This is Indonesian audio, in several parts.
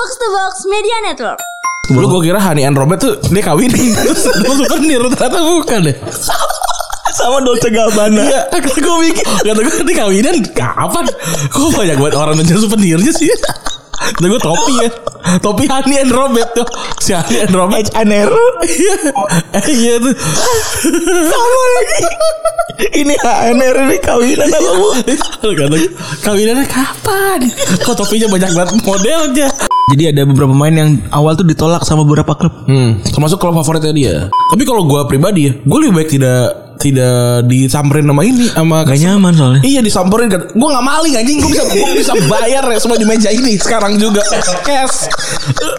Box to Box Media Network. Lu gue kira Hani and Robert tuh dia kawin terus lu souvenir ternyata bukan deh. Sama Dolce Gabbana. Iya, kata gue mikir, kata gue dia kawinan kapan? Kok banyak banget orang nanya souvenirnya sih? Kata gue topi ya, topi Hani and Robert tuh, si Hani and Robert. HNR. Iya, Eh, iya tuh. Sama lagi. Ini HNR ini kawinan apa bu? Kata gue, kawinannya kapan? Kok topinya banyak banget modelnya? Jadi ada beberapa pemain yang awal tuh ditolak sama beberapa klub. Hmm, termasuk klub favoritnya dia. Tapi kalau gue pribadi ya, gue lebih baik tidak tidak disamperin sama ini sama Gak nyaman soalnya. Iya disamperin kan. Gue gak maling anjing. Gue bisa gua bisa bayar ya Semua di meja ini Sekarang juga. Cash.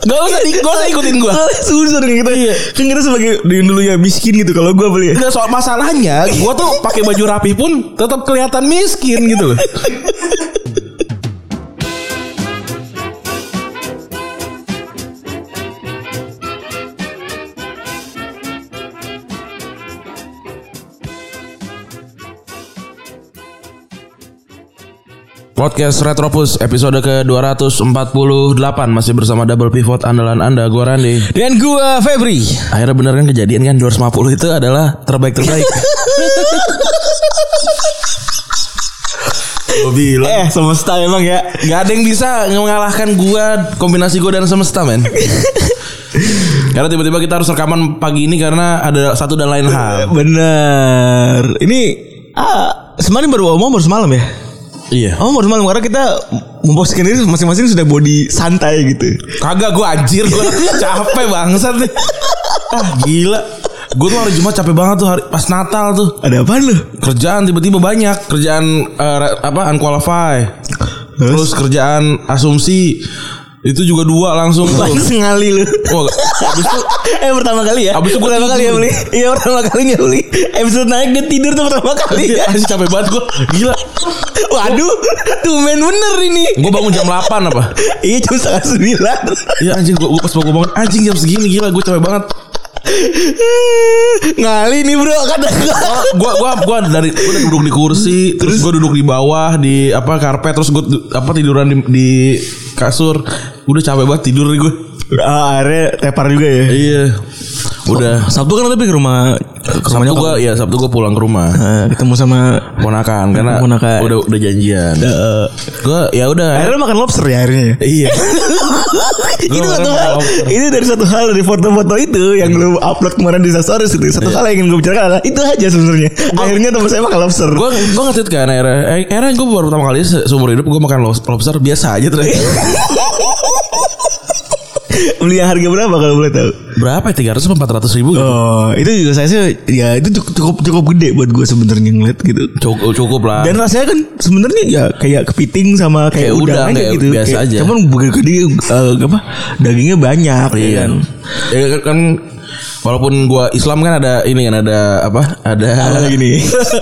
Gak usah di, Gak usah ikutin gue Susah nih kita. Kan kita sebagai Dari dulu ya miskin gitu Kalau gue beli Gak soal masalahnya Gue tuh pakai baju rapi pun Tetap kelihatan miskin gitu loh Podcast Retropus episode ke-248. Masih bersama Double Pivot andalan Anda Gue Randy Dan gue Febri. Akhirnya bener kan kejadian kan 250 itu adalah terbaik-terbaik. Gue bilang. Eh semesta emang ya. Gak ada yang bisa mengalahkan gua Kombinasi gua dan semesta men. Karena tiba-tiba kita harus rekaman pagi ini Karena ada satu dan lain hal. Bener. Ini ah, Semalam baru omong baru semalam ya Iya. Oh baru semalam Karena kita Memposting ini masing-masing sudah body santai gitu. Kagak gua anjir Gua capek bangsat nih. Ah gila. Gue tuh hari Jumat capek banget tuh hari pas Natal tuh. Ada apaan lu? kerjaan tiba-tiba banyak kerjaan re- apa unqualified terus kerjaan asumsi itu juga dua langsung tuh. Langsung ngali lu. Wah, abis itu Eh pertama kali ya? Abis itu gua Pertama kali ya beli? Iya pertama kalinya beli. Episode naik dia tidur tuh pertama kali ya. Anjing capek banget gue Gila. Waduh Tumen bener ini. Gue bangun jam 8 apa? Iya cuma setengah sembilan. Iya anjing gue pas mau bangun Anjing jam segini gila gue capek banget Ngali nih bro kata Gue gua gua dari udah duduk di kursi Terus gue duduk di bawah Di apa karpet Terus gue apa tiduran di, di kasur. Udah capek banget tidur nih gue ah, Akhirnya tepar juga ya? Iya Udah Sabtu kan tapi ke rumah Ke rumah Sabtu nyokap gue ya Sabtu gue pulang ke rumah Eh, Ketemu sama ponakan karena Ponakan. udah udah janjian. Eh, Gue ya udah. Akhirnya makan lobster ya akhirnya ya? Iya. itu Gua satu hal lobster. itu dari satu hal dari foto-foto itu yang lu upload kemarin di stories itu satu hal yang ingin gue bicarakan adalah itu aja sebenarnya akhirnya teman saya makan lobster Gue gue nge-tweet kan akhirnya. Eh, Akhirnya gue baru pertama kali se- seumur hidup gue makan lobs- lobster biasa aja ternyata. beli yang harga berapa kalau boleh tahu Berapa ya? Tiga ratus empat ratus ribu gitu. Oh, itu juga saya sih ya itu cukup cukup, gede buat gue sebenarnya ngeliat gitu. Cukup cukup lah. Dan rasanya kan sebenarnya ya kayak kepiting sama kayak, Kayak udang, udang, aja kayak gitu. biasa Kayak- aja. Cuman gede eh, apa dagingnya banyak ya Iya. kan. Ya kan walaupun gue Islam kan ada ini kan ada apa? Ada Apa lagi nih?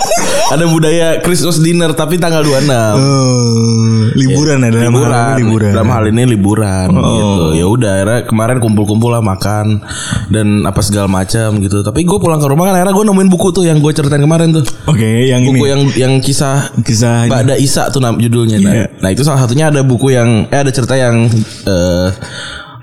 ada budaya Christmas dinner tapi tanggal 26 Oh, liburan ya dalam liburan, hal ini liburan. dalam hal ini liburan gitu. Ya udah akhirnya kemarin kumpul-kumpul lah makan dan apa segala macam gitu. Tapi gue pulang ke rumah kan akhirnya gue nemuin buku tuh yang gue ceritain kemarin tuh. Oke, yang buku ini. yang yang kisah kisah Ba'da Isa tuh judulnya. Nah, Iya. nah itu salah satunya ada buku yang eh ada cerita yang eh,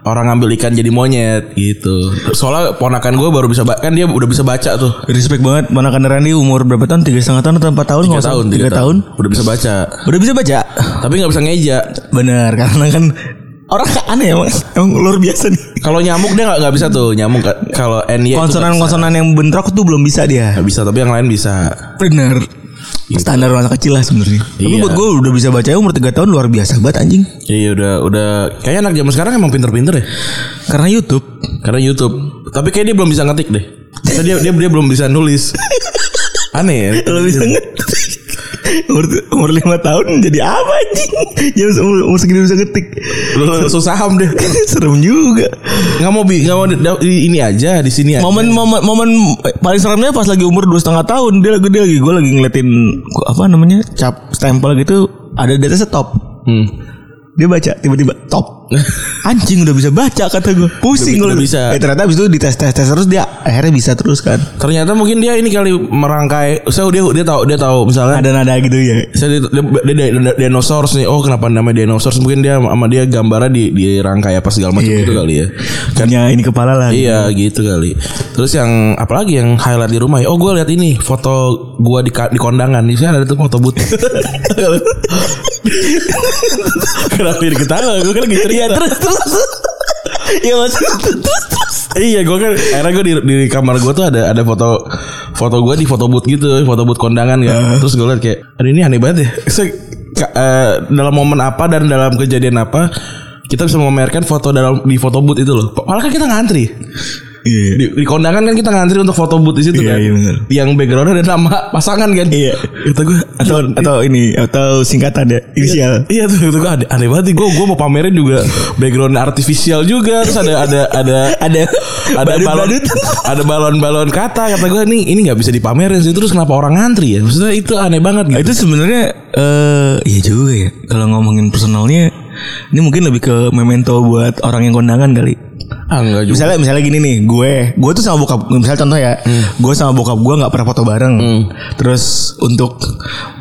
orang ngambil ikan jadi monyet gitu soalnya ponakan gue baru bisa kan dia udah bisa baca tuh Respect banget mana kan Randy umur berapa tahun? Tiga setengah tahun atau empat tahun? tiga tahun Tiga tahun. udah bisa baca Udah bisa baca. tapi nggak bisa ngeja Bener karena kan orang aneh emang, emang luar biasa nih. kalau nyamuk dia nggak bisa tuh nyamuk ka- kalau nggak bisa. Konsonan-konsonan yang bentrok tuh belum bisa dia. Nggak bisa tapi yang lain bisa Bener. Standar masa kecil lah sebenarnya. Tapi Iya. buat gue udah bisa baca umur 3 tahun luar biasa banget anjing. Iya udah udah kayaknya anak zaman sekarang emang pinter-pinter ya. Karena YouTube. Karena YouTube. Tapi kayak dia belum bisa ngetik deh. Karena dia dia dia belum bisa nulis. Aneh ya. Kalau bisa ngetik. Umur, umur 5 tahun jadi apa anjing? Jangan umur, umur segini bisa ngetik. Lu susaham deh. Serem juga. Nggak mau bi nggak mau di, ini aja di sini aja. Momen momen momen paling seremnya pas lagi umur dua setengah tahun dia lagi dia lagi gue lagi ngeliatin apa namanya cap stempel gitu ada di atasnya top Hmm. dia baca tiba-tiba top Anjing udah bisa baca kata gue. Pusing Udah kalau bisa. Eh ternyata abis itu dites tes tes terus dia akhirnya bisa terus kan. Ternyata mungkin dia ini kali merangkai. Saya dia dia tahu dia tahu misalnya Ada nada gitu ya. saya dia, dia, dia, dia dinosaurus nih. Oh kenapa namanya dinosaurus? Mungkin dia sama dia gambarnya di dirangkai apa segala macam Iya. gitu kali ya. Kan Punya ini kepala lah. Iya gitu kali. Terus yang apalagi yang highlight di rumah ya? Oh gue lihat ini foto gua di di kondangan. Di sana ada tuh foto but. Kenapa jadi ketawa? Gue kan lagi cerita. Terus terus. Iya maksud terus terus. Iya gue kan Akhirnya gue di, di kamar gue tuh ada ada foto Foto gue di foto booth gitu Foto booth kondangan kan. Terus gue liat kayak Aduh ini aneh banget ya. Saya, ka- eh, Dalam momen apa Dan dalam kejadian apa Kita bisa memamerkan foto dalam di foto booth itu loh. Padahal kan kita ngantri Iya. di, di kondangan kan kita ngantri untuk foto booth di situ Iya, kan iya, bener. Yang backgroundnya ada nama pasangan kan Iya. Kata gue Atau atau ini atau singkatan ya inisial. Iya tuh itu gue aneh, aneh banget gue gue mau pamerin juga background artifisial juga terus ada ada ada Ada ada balon ada balon-balon kata kata gue nih ini nggak bisa dipamerin sih terus kenapa orang ngantri ya maksudnya itu aneh banget gitu itu sebenarnya eh iya juga ya. Kalau ngomongin personalnya ini mungkin lebih ke memento buat orang yang kondangan kali. Ah enggak juga. Misalnya misalnya gini nih, gue gue tuh sama bokap, misalnya contoh ya, gue sama bokap gue nggak pernah foto bareng. Terus untuk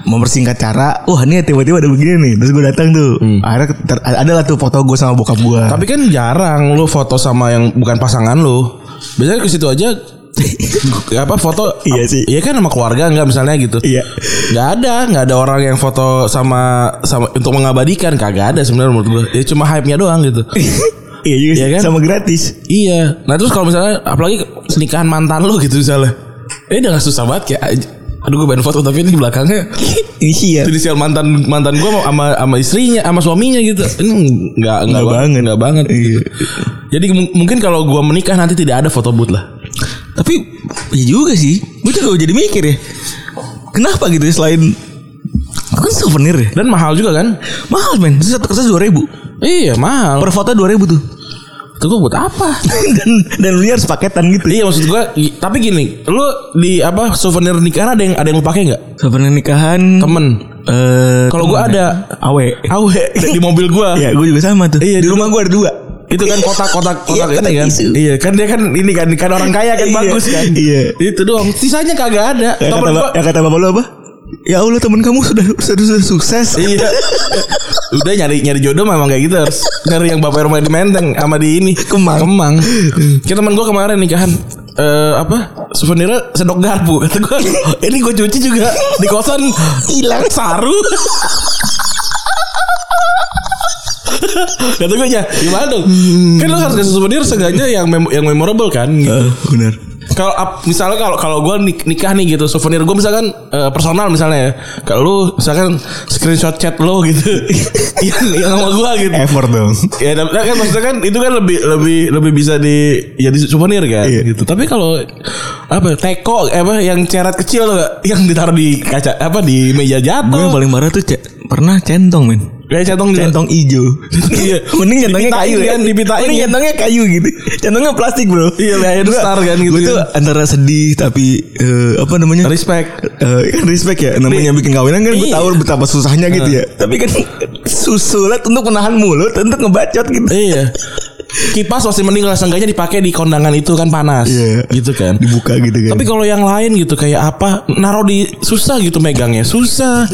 mempersingkat cara, wah ini tiba-tiba ada begini nih, terus gue datang tuh, akhirnya ter- ada lah tuh foto gue sama bokap gue. tapi kan jarang lu foto sama yang bukan pasangan lu. Biasanya ke situ aja apa foto Iya sih. iya kan sama keluarga enggak misalnya gitu. Iya. nggak ada nggak ada orang yang foto sama sama untuk mengabadikan kagak ada sebenarnya menurut gue ya cuma hype nya doang gitu iya juga, Iya sih, kan? sama gratis. Iya. Nah terus kalau misalnya apalagi nikahan mantan lu gitu misalnya. Ini udah gak susah banget kayak Aduh gue pengen foto tapi ini belakangnya Inisial. inisial mantan mantan gue sama sama istrinya sama suaminya gitu. Ini nggak Nggak banget. nggak banget. Iya. Jadi mungkin kalau gue menikah nanti tidak ada foto booth lah. Tapi iya juga sih, gue juga jadi mikir ya, kenapa gitu ya selain kan souvenir ya, Dan mahal juga kan? mahal men, satu kertas dua ribu, Iya mahal. per foto dua ribu tuh, Itu gue buat apa? dan dan lu harus paketan gitu. iya maksud gue. Tapi gini, lu di apa souvenir nikahan ada yang ada yang lu pakai nggak? Souvenir nikahan Temen. eh Kalau gue ada awe. awe di mobil gue. Ya gue juga sama tuh. Iya, di rumah gue ada dua. itu kan kotak-kotak kotak Iya, ini kotak kan iya kan dia kan ini kan kan orang kaya kan Iya, bagus kan iya. itu doang sisanya kagak ada Ya kata, gua- ya kata bapak lu apa? Ya Allah teman kamu sudah sudah, sudah sukses. iya udah nyari nyari jodoh memang kayak gitu harus nyari yang bapak rumah di menteng sama di ini Kemang. kemang kita teman gue kemarin nikahan eh apa souvenirnya sendok garpu kata gue ini gue cuci juga di kosan hilang saru kata gue ya gimana dong kan lo harus kasih souvenir seenggaknya yang mem- yang memorable kan gitu. Eh, benar. Kalau misalnya kalau kalau gue nikah nih gitu souvenir gue misalkan eh, personal misalnya ya kalau lu misalkan screenshot chat lo gitu yang yang sama gue gitu Effort dong. ya kan maksudnya kan itu kan lebih lebih lebih bisa di ya di souvenir kan Iya. gitu tapi kalau apa teko apa yang ceret kecil tuh yang ditaruh di kaca apa di meja Gue jatuh paling marah tuh ce- pernah centong men. Kayak centong di Centong ijo. Iya. Mending centongnya kayu ya. kan, dipitain Mending kan. centongnya kayu gitu. Centongnya plastik bro. Iya, Gua- Star kan gitu tuh kan. antara sedih tapi eh, apa namanya? respect Eh, kan respect ya namanya bikin kawinan kan gue Iya. tahu betapa susahnya gitu ya tapi kan susulat untuk menahan mulut untuk ngebacot gitu iya kipas masih mending lah seenggaknya dipakai di kondangan itu kan panas. Iya. gitu kan. Dibuka gitu kan. Tapi kalau yang lain gitu kayak apa naruh di susah gitu megangnya. Susah.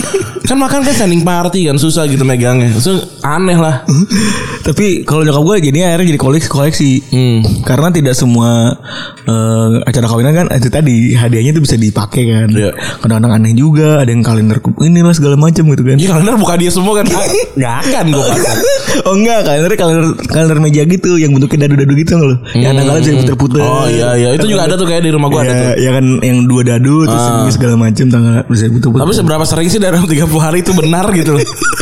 Kan makan kan standing party kan susah gitu megangnya. So, aneh lah. Tapi kalau nyokap gue jadi akhirnya jadi koleksi koleksi. Hmm. karena tidak semua eh, acara kawinan kan itu tadi hadiahnya tuh bisa dipakai kan. Iya. kadang-kadang aneh juga ada yang kalender inilah segala macam gitu kan. Iya kalender buka dia semua kan. Nggak akan gue oh enggak kalender kalender kalender meja gitu yang bentuknya dadu-dadu gitu nggak lo yang tanggalnya bisa diputer-puter oh iya iya. Itu juga ada tuh kayak di rumah gue ada tuh. ya, ya kan yang dua dadu terus ini segala macam tanggal bisa diputer-puter tapi seberapa sering sih dalam 30 hari itu benar gitu loh?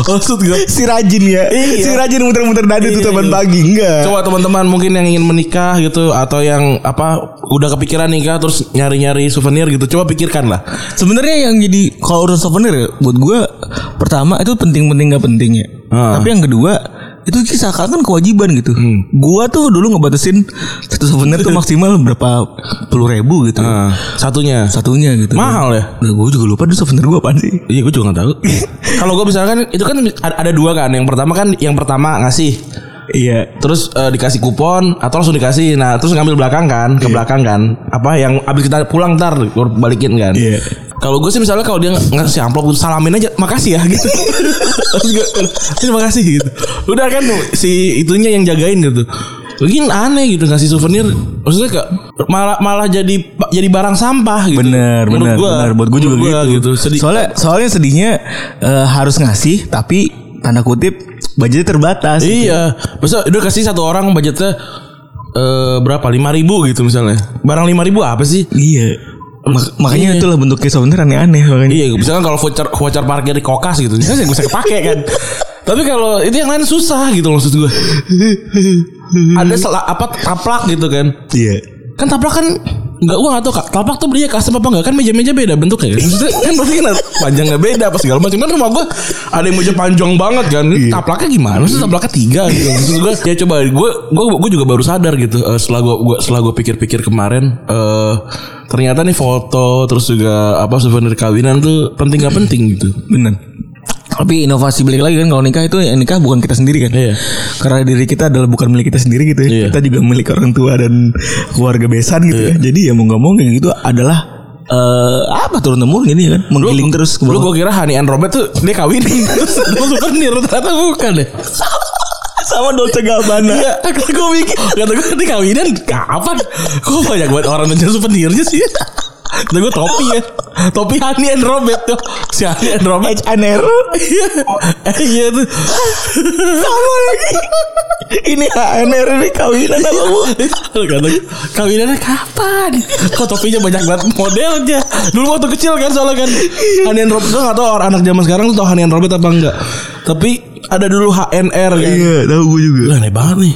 Maksud gue si rajin ya? Iya. si rajin muter-muter dadu tuh Iya, teman iya. pagi enggak. Coba teman-teman mungkin yang ingin menikah gitu atau yang apa udah kepikiran nikah terus nyari-nyari souvenir gitu. Coba pikirkan lah. sebenarnya yang jadi kalau urusan souvenir ya buat gue pertama itu penting-penting gak penting ya. Ah. tapi yang kedua itu kisah kan kewajiban gitu. Hmm. Gua tuh dulu ngebatasin satu souvenir tuh maksimal berapa puluh ribu gitu. Nah, satunya. Satunya gitu. Mahal ya? Nah, gue juga lupa dulu souvenir gue apaan sih. Iya gue juga gak tahu. Kalau gue misalkan itu kan ada dua kan. Yang pertama kan yang pertama ngasih. Iya. Terus eh, dikasih kupon atau langsung dikasih. Nah terus ngambil belakang kan, ke belakang kan. Apa yang abis kita pulang ntar balikin kan. Iya. Kalau gue sih misalnya kalau dia ng- ngasih amplop salamin aja, makasih ya gitu. Terus gue, terima kasih gitu. Udah kan si itunya yang jagain gitu. Mungkin aneh gitu ngasih souvenir. Maksudnya kayak malah malah jadi jadi barang sampah gitu. Bener, Menurut bener, gua. bener. Buat gue juga Menurut gitu. gua Sedih. Soalnya, soalnya sedihnya eh, harus ngasih, tapi tanda kutip budgetnya terbatas. gitu. Iya, masa udah kasih satu orang budgetnya eh berapa? Lima ribu gitu misalnya. Barang lima ribu apa sih? Iya. Mak- makanya Iya. itulah bentuknya souvenir aneh-aneh makanya. Iya, misalkan kalau voucher voucher parkir di kokas gitu, misalnya bisa kepake kan. Tapi kalau itu yang lain susah gitu maksud gue. Ada sel- apa taplak gitu kan? Iya. Kan taplak kan Enggak gua gak tau kak. Taplak tuh belinya custom apa enggak Kan meja-meja beda bentuknya kan? Maksudnya kan berarti kan panjangnya beda apa segala macam. Kan rumah gua ada yang meja panjang banget kan? Ini Taplaknya gimana? Maksudnya taplaknya tiga gitu. Maksud gua ya coba Gue gua, gua juga baru sadar gitu. Eh, Setelah gua, gua setelah gua pikir-pikir kemarin eh Ternyata nih foto Terus juga apa souvenir kawinan tuh Penting gak penting gitu. Bener. Tapi inovasi balik lagi kan kalau nikah itu yang nikah bukan kita sendiri kan. Iya. Karena diri kita adalah bukan milik kita sendiri gitu ya. Iya. Kita juga milik orang tua dan keluarga besan gitu ya. Jadi ya mau nggak mau kayak gitu adalah eh apa turun temurun ini kan menggiling terus ke Lu gua kira Hani and Robert tuh Dia kawin Terus mau souvenir Ternyata bukan deh sama Dolce Gabbana. Iya, gue mikir, kata gue ini kawinan kapan? Kok banyak banget orang nanya souvenirnya sih? Kata gue topi ya, topi Hani and Robert tuh, si Hani and Robert. HNR Iya, Eh, iya tuh. sama lagi. ini HNR ini kawinan apa bu? Kawinannya kapan? Kok topinya banyak banget modelnya? Dulu waktu kecil kan soalnya kan Hani and Robert gue gak tau orang anak zaman sekarang tuh tau Hani and Robert apa enggak. Tapi ada dulu HNR kan. Iya tahu gue juga. Lah aneh banget nih.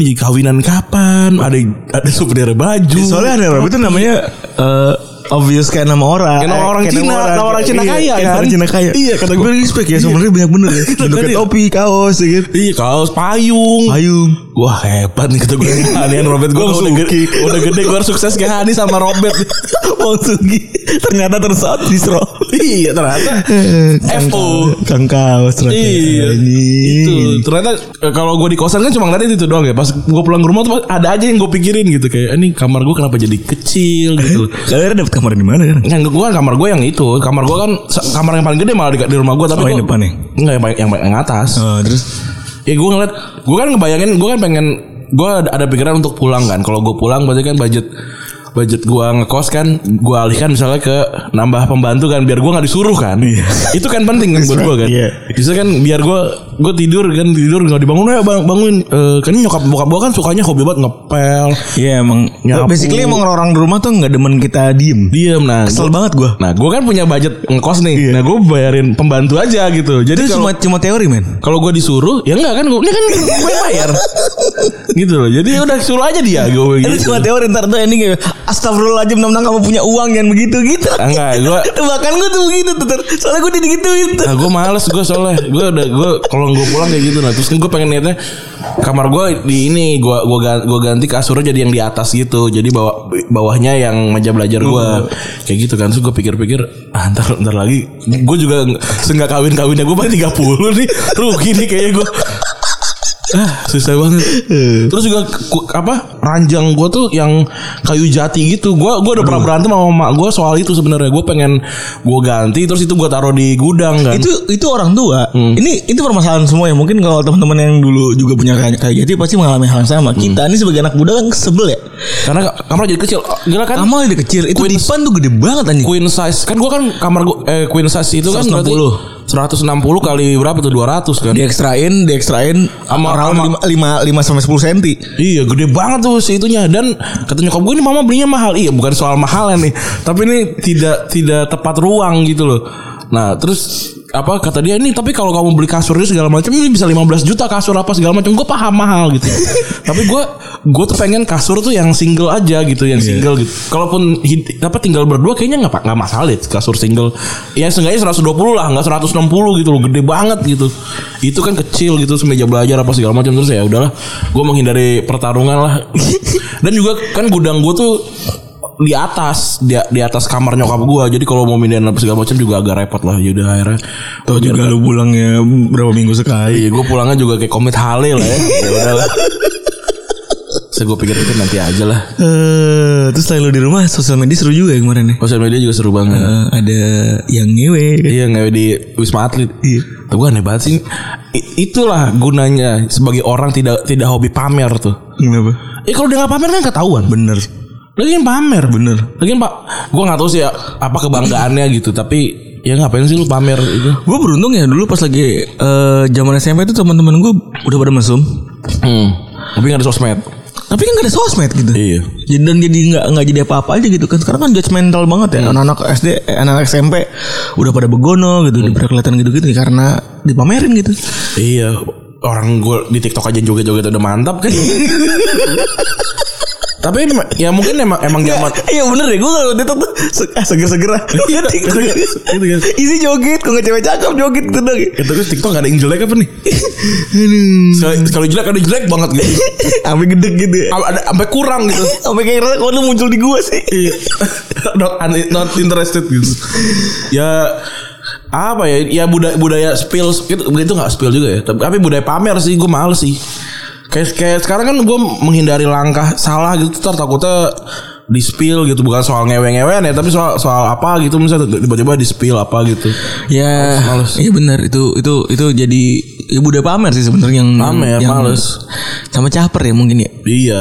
Nih kawinan kapan? Ada ada souvenir baju. Soalnya HNR itu namanya eh, obvious kayak nama orang. Kayak nama orang kayak Cina, nama orang Cina Iya, kaya kan? Orang Cina kaya. Iya, kata gue respect ya sebenarnya banyak bener ya. Bentuknya Iya. topi, kaos gitu. Iya kaos payung. Payung. Wah hebat nih kata gue Hanian Robert gue udah gede, udah gede gue harus sukses kayak Hani sama Robert Wong Sugi ternyata tersot distro. Iya ternyata FO Kang kaos ternyata. Iya. Itu ternyata eh, kalau gue di kosan kan cuma ngeliatin itu doang ya Pas gue pulang ke rumah tuh ada aja yang gue pikirin gitu Kayak ini kamar gue kenapa jadi kecil gitu Kalian dapet kamar di mana kan? Yang gue kan kamar gue yang itu Kamar gue kan kamar yang paling gede malah di, di rumah gue Tapi Oh, yang gua- depan nih? Enggak yang, yang, yang atas Oh, terus Ya gue ngeliat Gue kan ngebayangin Gue kan pengen Gue ada, ada pikiran untuk pulang kan Kalau gue pulang berarti kan budget Budget gue ngekos kan Gue alihkan misalnya ke Nambah pembantu kan Biar gue gak disuruh kan. Iya. Itu kan penting kan buat gue kan. Iya. Bisa kan biar gue Gue tidur kan Tidur gak dibangun ya bang, bangunin. Eh, Kan ini nyokap bokap gue kan sukanya hobi banget ngepel. Iya emang Nyapu. Basically emang orang di rumah tuh nggak demen kita diem. Diem nah Kesel gua- banget gue Nah gue kan punya budget ngekos nih. Iya. Nah gue bayarin pembantu aja gitu. Jadi Itu cuma cuma teori men. kalau gue disuruh ya enggak kan gue ini kan gue bayar. Gitu loh. Jadi udah suruh aja dia gue Itu gitu. cuma teori ntar tuh ending Astagfirullahaladzim Nampak kamu punya uang Jangan begitu gitu. Enggak gue Tebakan gue tuh begitu tuh. Soalnya gue digituin tuh. Nah, gue males gue soalnya. Gue udah gue kalau gue pulang kayak gitu nah terus kan gue pengen niatnya kamar gue di ini gue ganti, gue ganti kasurnya jadi yang di atas gitu. Jadi bawah bawahnya yang meja belajar gue kayak gitu kan terus gue pikir-pikir ah, ntar ntar lagi. Gue juga senggak kawin kawinnya gue paling 30 nih. Rugi nih kayaknya gue ah susah banget. Terus juga apa ranjang gue tuh yang kayu jati gitu. Gue gue udah pernah berantem sama mak gue soal itu sebenarnya. Gue pengen gue ganti terus itu gue taruh di gudang kan. Itu itu orang tua. Ini itu permasalahan semua ya. Mungkin kalau teman-teman yang dulu juga punya kayak kayak jadi pasti mengalami hal yang sama. Kita ini sebagai anak muda kan sebel ya. Karena ka- kamar jadi kecil. Gila kan? kamar udah kecil. Itu Queen- dipan tuh gede banget anjing. Queen size. Kan gua kan kamar gua eh queen size itu kan 160. berarti 160 kali berapa tuh? 200 kan? diekstrain diekstrain Sama- sama- lima lima sampai sepuluh senti. Iya gede banget tuh si itunya. Dan kata nyokap gue ini mama belinya mahal. Iya bukan soal mahalnya nih. Tapi ini tidak tidak tepat ruang gitu loh. Nah terus apa kata dia ini tapi kalau kamu beli kasur ini segala macam ini bisa 15 juta kasur apa segala macam gue paham mahal gitu tapi gue gue tuh pengen kasur tuh yang single aja gitu, yang single gitu. Kalaupun apa tinggal berdua kayaknya nggak nggak masalah deh kasur single. Ya seenggaknya 120 lah, nggak 160 gitu loh, gede banget gitu. Itu kan kecil gitu, semeja belajar apa segala macam terus ya udahlah. Gue menghindari pertarungan lah. Dan juga kan gudang gue tuh di atas di, di atas kamar nyokap gua jadi kalau mau mindahin apa segala macam juga agak repot lah jadi akhirnya Tuh juga lu pulangnya berapa minggu sekali. Iya, gue pulangnya juga kayak komit hale lah ya. Ya udahlah. Saya gue pikir itu nanti aja lah. Eh, terus selain lu di rumah sosial media seru juga ya kemarin ya. Sosial media juga seru banget. Eh, ada yang ngewe kan? Iya nggak di Wisma Atlet. Iya. Tapi gue aneh banget sih. Itulah gunanya sebagai orang tidak tidak hobi pamer tuh. Kenapa? Eh kalau dia nggak pamer kan ketahuan. Bener. Lagian pamer. Bener. Lagian pak, gue nggak tahu sih ya, apa kebanggaannya gitu. Tapi ya ngapain sih lu pamer itu? Gue beruntung ya dulu pas lagi eh, zaman SMP itu teman-teman gue udah pada mesum. Hmm. Tapi nggak ada sosmed. Tapi kan gak ada sosmed gitu. Iya. Jadi dan jadi nggak nggak jadi apa-apa aja gitu kan. Sekarang kan judgmental banget ya. Anak-anak SD, eh, anak-anak SMP udah pada begono gitu, udah pada kelihatan gitu-gitu ya, karena dipamerin gitu. Iya, orang gue di TikTok aja joget-joget udah mantap kan. Tapi ya mungkin emang emang zaman Iya bener deh, gue kalau itu tuh ah, seger-seger. Iya gitu kan. Gitu kan. Isi joget, kalau nggak cewek cakep joget gitu dong. Ya, tapi TikTok gak ada yang jelek apa nih? Sekali jelek ada jelek banget gitu. Sampai gede gitu. ya. Ada sampai kurang gitu. Sampai kayak rasa kok lu muncul di gua sih. Iya. not, not interested gitu. Ya apa ya ya budaya budaya spill itu itu nggak spill juga ya tapi, tapi budaya pamer sih gue males sih kayak kayak sekarang kan gue menghindari langkah salah gitu ntar takutnya di spill gitu bukan soal ngewe-ngewean ya tapi soal soal apa gitu misalnya tiba-tiba di spill apa gitu Ya, Males. iya benar itu itu itu jadi ya budaya pamer sih sebenarnya yang Pamer, yang, males. Sama caper ya mungkin ya. iya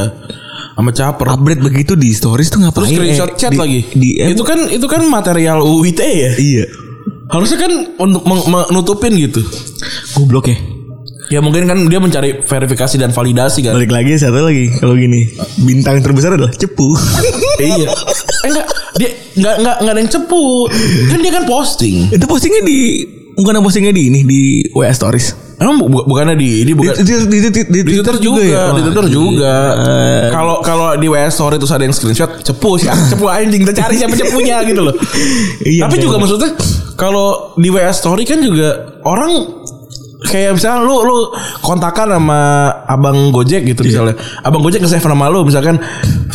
sama caper Upgrade begitu di stories tuh ngapain? terus screenshot Eh, chat di- lagi Di, itu kan itu kan material UIT ya iya. harusnya kan untuk menutupin gitu Goblok ya. Ya mungkin kan dia mencari verifikasi dan validasi kan Balik lagi satu lagi kalau gini bintang terbesar adalah cepu. iya. Eh enggak, dia enggak enggak enggak ada yang cepu. Kan dia kan posting. itu postingnya di bukan postingnya di ini di WA stories. Emang bu- bukannya di ini bukan Di, di, di, di, di, di Twitter juga, ya? di Twitter juga. Kalau kalau di WS story terus ada yang screenshot cepu sih, cepu anjing kita cari siapa cepunya gitu loh. Iya, Tapi bener. juga maksudnya kalau di WS story kan juga orang kayak misalnya lu lu kontakan sama abang Gojek gitu misalnya. Abang Gojek nge-save nama lu misalkan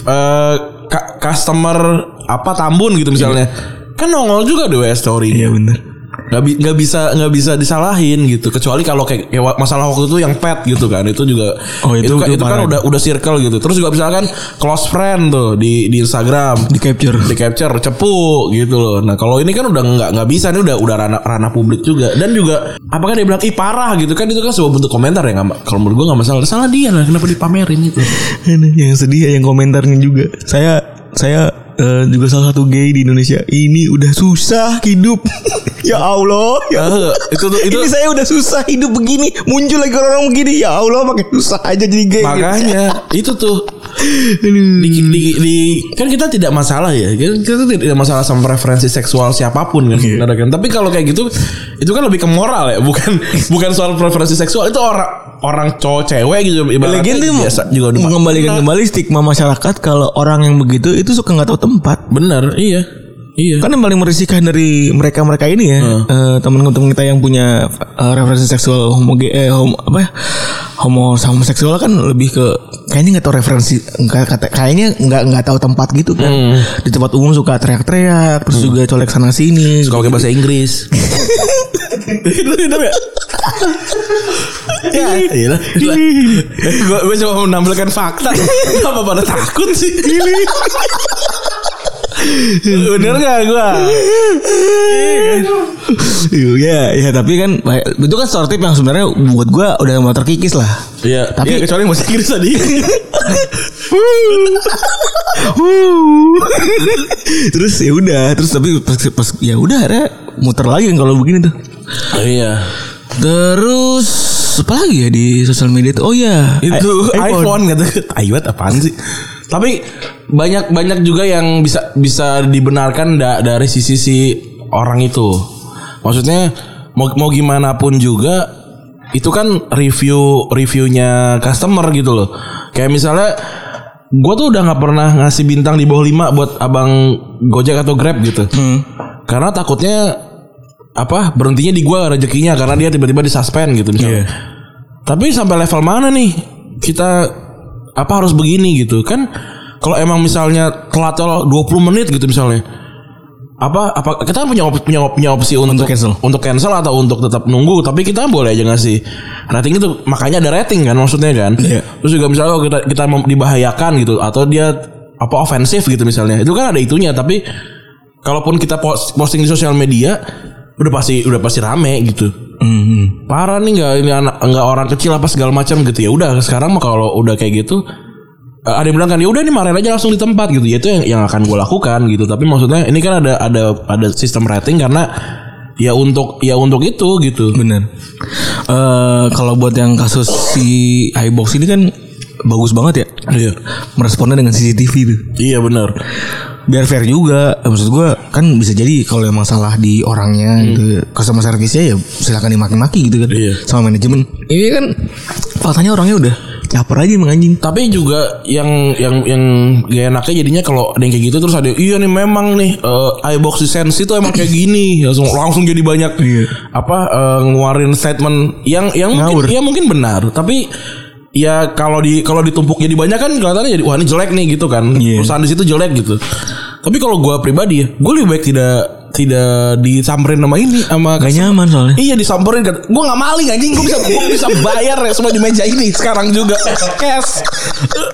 eh ka- customer apa Tambun gitu misalnya. Kan nongol juga di story. Iya benar. Nggak bi- nggak bisa nggak bisa disalahin gitu. Kecuali kalau kayak, kayak masalah waktu itu yang pet gitu kan. Itu juga Oh, itu- kan, itu itu kan udah udah circle gitu. Terus juga misalkan close friend tuh di di Instagram. Di capture. di capture cepu gitu loh. Nah kalau ini kan udah nggak nggak bisa. Ini udah udah ranah ranah publik juga. Dan juga apakah dia bilang ih parah gitu kan. Itu kan sebuah bentuk komentar ya nggak kalau menurut gue nggak masalah. Salah dia lah kenapa dipamerin gitu. Aduh, yang sedih ya yang komentarnya juga. Saya saya eh, juga salah satu gay di Indonesia. Ini udah susah hidup. ya Allah, ya Eh, itu tuh itu Ini saya udah susah hidup begini, muncul lagi orang begini. Ya Allah, makin susah aja jadi gay. makanya itu tuh. Di, di, di- kan kita tidak masalah ya. Kita, tidak masalah sama preferensi seksual siapa pun kan sebenarnya kan. Tapi kalau kayak gitu itu kan lebih ke moral ya. Bukan bukan soal preferensi seksual. Itu orang orang cowok cewek gitu ibaratnya tuh biasa juga mengembalikan Nah, kembali stigma masyarakat kalau orang yang begitu itu suka nggak tahu tempat. bener iya iya. Kan yang paling merisihkan dari mereka-mereka ini ya, eh, teman-teman kita yang punya eh, referensi seksual homo eh, homo apa ya? Homo sama seksual kan lebih ke kayaknya nggak tahu referensi nggak kata kayaknya nggak nggak tahu tempat gitu kan. Di tempat umum suka teriak-teriak, terus juga colek sana sini. suka pakai bahasa Inggris. Ya ya iya. Gue cuma menampilkan fakta. Apa pada takut sih bener gak gue Iya, ya tapi kan itu kan stereotip yang sebenarnya buat gua udah mau terkikis lah. Iya, Tapi- tapi kecuali bahasa Inggris tadi. terus ya udah, terus tapi pas, pas ya udah akhirnya muter lagi kan kalau begini tuh. iya. Terus apa lagi ya di sosial media tuh? Oh iya, Itu i- iPhone, kata iPhone apaan sih? Tapi banyak banyak juga yang bisa bisa dibenarkan da- dari sisi si orang itu. Maksudnya mau mau gimana pun juga itu kan review reviewnya customer gitu loh. Kayak misalnya gue tuh udah nggak pernah ngasih bintang di bawah 5 buat abang Gojek atau Grab gitu. Karena takutnya apa berhentinya di gua rezekinya karena dia tiba-tiba disuspend gitu misalnya. Iya. Tapi sampai level mana nih kita apa harus begini gitu kan? Kalau emang misalnya telat 20 menit gitu misalnya. Apa apa kita punya op- punya op- punya opsi untuk cancel. untuk cancel atau untuk tetap nunggu tapi kita boleh aja ngasih rating itu makanya ada rating kan maksudnya kan. Iya. Terus juga misalnya kalau kita kita dibahayakan gitu atau dia apa ofensif gitu misalnya. Itu kan ada itunya tapi kalaupun kita post- posting di sosial media udah pasti udah pasti rame gitu Hmm. parah nih nggak ini anak nggak orang kecil apa segala macam gitu ya udah sekarang mah kalau udah kayak gitu eh, ada yang bilang kan ya udah nih marahin aja langsung di tempat gitu ya itu yang yang akan gue lakukan gitu tapi maksudnya ini kan ada ada ada sistem rating karena ya untuk ya untuk itu gitu Bener. Eh kalau buat yang kasus si iBox ini kan bagus banget ya. iya Meresponnya dengan CCTV tuh. iya benar Biar fair juga. Eh, Maksud gua kan bisa jadi kalau emang salah di orangnya gitu. Customer service-nya ya silakan dimaki-maki gitu kan. Iya. Sama manajemen. Ini kan faktanya orangnya udah caper aja emang anjing. tapi juga yang yang yang gak enaknya jadinya kalau ada yang kayak gitu terus ada iya nih memang nih eh, iBox Sense itu emang kayak gini langsung langsung jadi banyak Iya. apa eh, ngeluarin statement yang yang Ngawur. mungkin ya mungkin benar tapi ya kalau di kalau ditumpuk jadi banyak kan kelihatannya jadi wah ini jelek nih gitu kan Iya. perusahaan di situ jelek gitu tapi kalau gua pribadi ya gue lebih baik tidak tidak disamperin sama ini sama Gak nyaman soalnya. Iya disamperin kan. Gue gak maling anjing. Gue bisa gua bisa bayar ya Semua di meja ini Sekarang juga. Cash.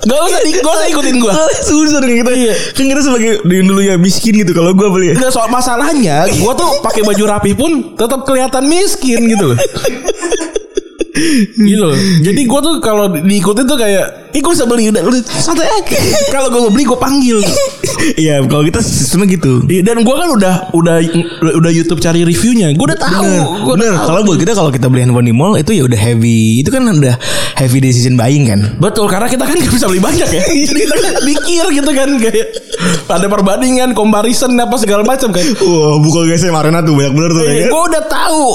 Gak usah di, Gak usah ikutin gue Susah dengan kita. Kan kita sebagai Dengan dulu ya miskin gitu Kalau gue beli ya. Gak soal masalahnya Gue tuh pakai baju rapi pun Tetap kelihatan miskin gitu loh. Gitu loh. Jadi gue tuh kalau diikutin tuh kayak, ih gue bisa beli udah, udah santai aja. kalau gue mau beli gue panggil. Iya kalau kita sistemnya gitu Iya, Dan gue kan udah udah udah YouTube cari reviewnya. Gue udah tahu. Bener, bener. Kalau buat kita kalau kita beli handphone di mall itu ya udah heavy. Itu kan udah heavy decision buying kan. Betul karena kita kan gak bisa beli banyak ya Jadi kita kan mikir gitu kan Kayak Ada perbandingan Comparison apa segala macam kan Wah, buka guys Marina tuh banyak bener tuh ya. Gue udah tahu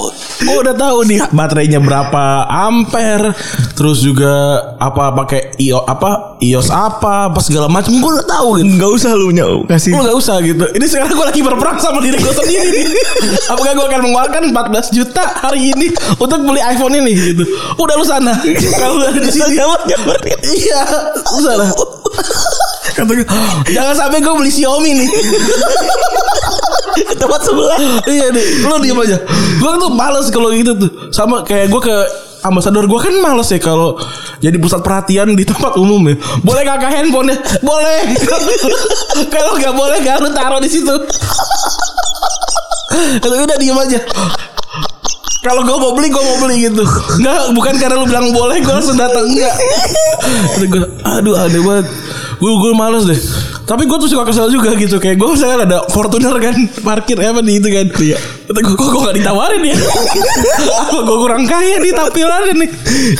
Gue udah tahu nih Baterainya berapa ampere Terus juga Apa pakai io apa iOS apa Apa segala macam. Gue udah tahu gitu. Gak usah lu nyau. Kasih. Gue gak usah gitu. Ini sekarang gue lagi berperang sama diri gue sendiri nih. Apakah gue akan mengeluarkan 14 juta hari ini Untuk beli iPhone ini gitu? Udah lu sana. Kalau lu ada di sini. Iya. Lu sana. Kata gue, Jangan sampai gue beli Xiaomi nih. Tempat sebelah. Iya nih. Lu diem aja. Gue tuh males kalau gitu tuh. Sama kayak gue ke Ambasador gue kan males ya kalau jadi pusat perhatian di tempat umum ya. Boleh kakak handphone ya? Boleh. kalau nggak boleh gak lu taruh di situ. Kalau udah diem aja. Kalau gue mau beli, gue mau beli gitu. Enggak, bukan karena lu bilang boleh, gue langsung datang enggak. Kata gue, aduh aneh banget. Gue gue males deh. Tapi gue tuh suka kesel juga gitu. Kayak gue misalnya ada Fortuner kan parkir apa di itu kan. Iya. Kok gue gak ditawarin ya? Apa gue kurang kaya nih tampilannya nih?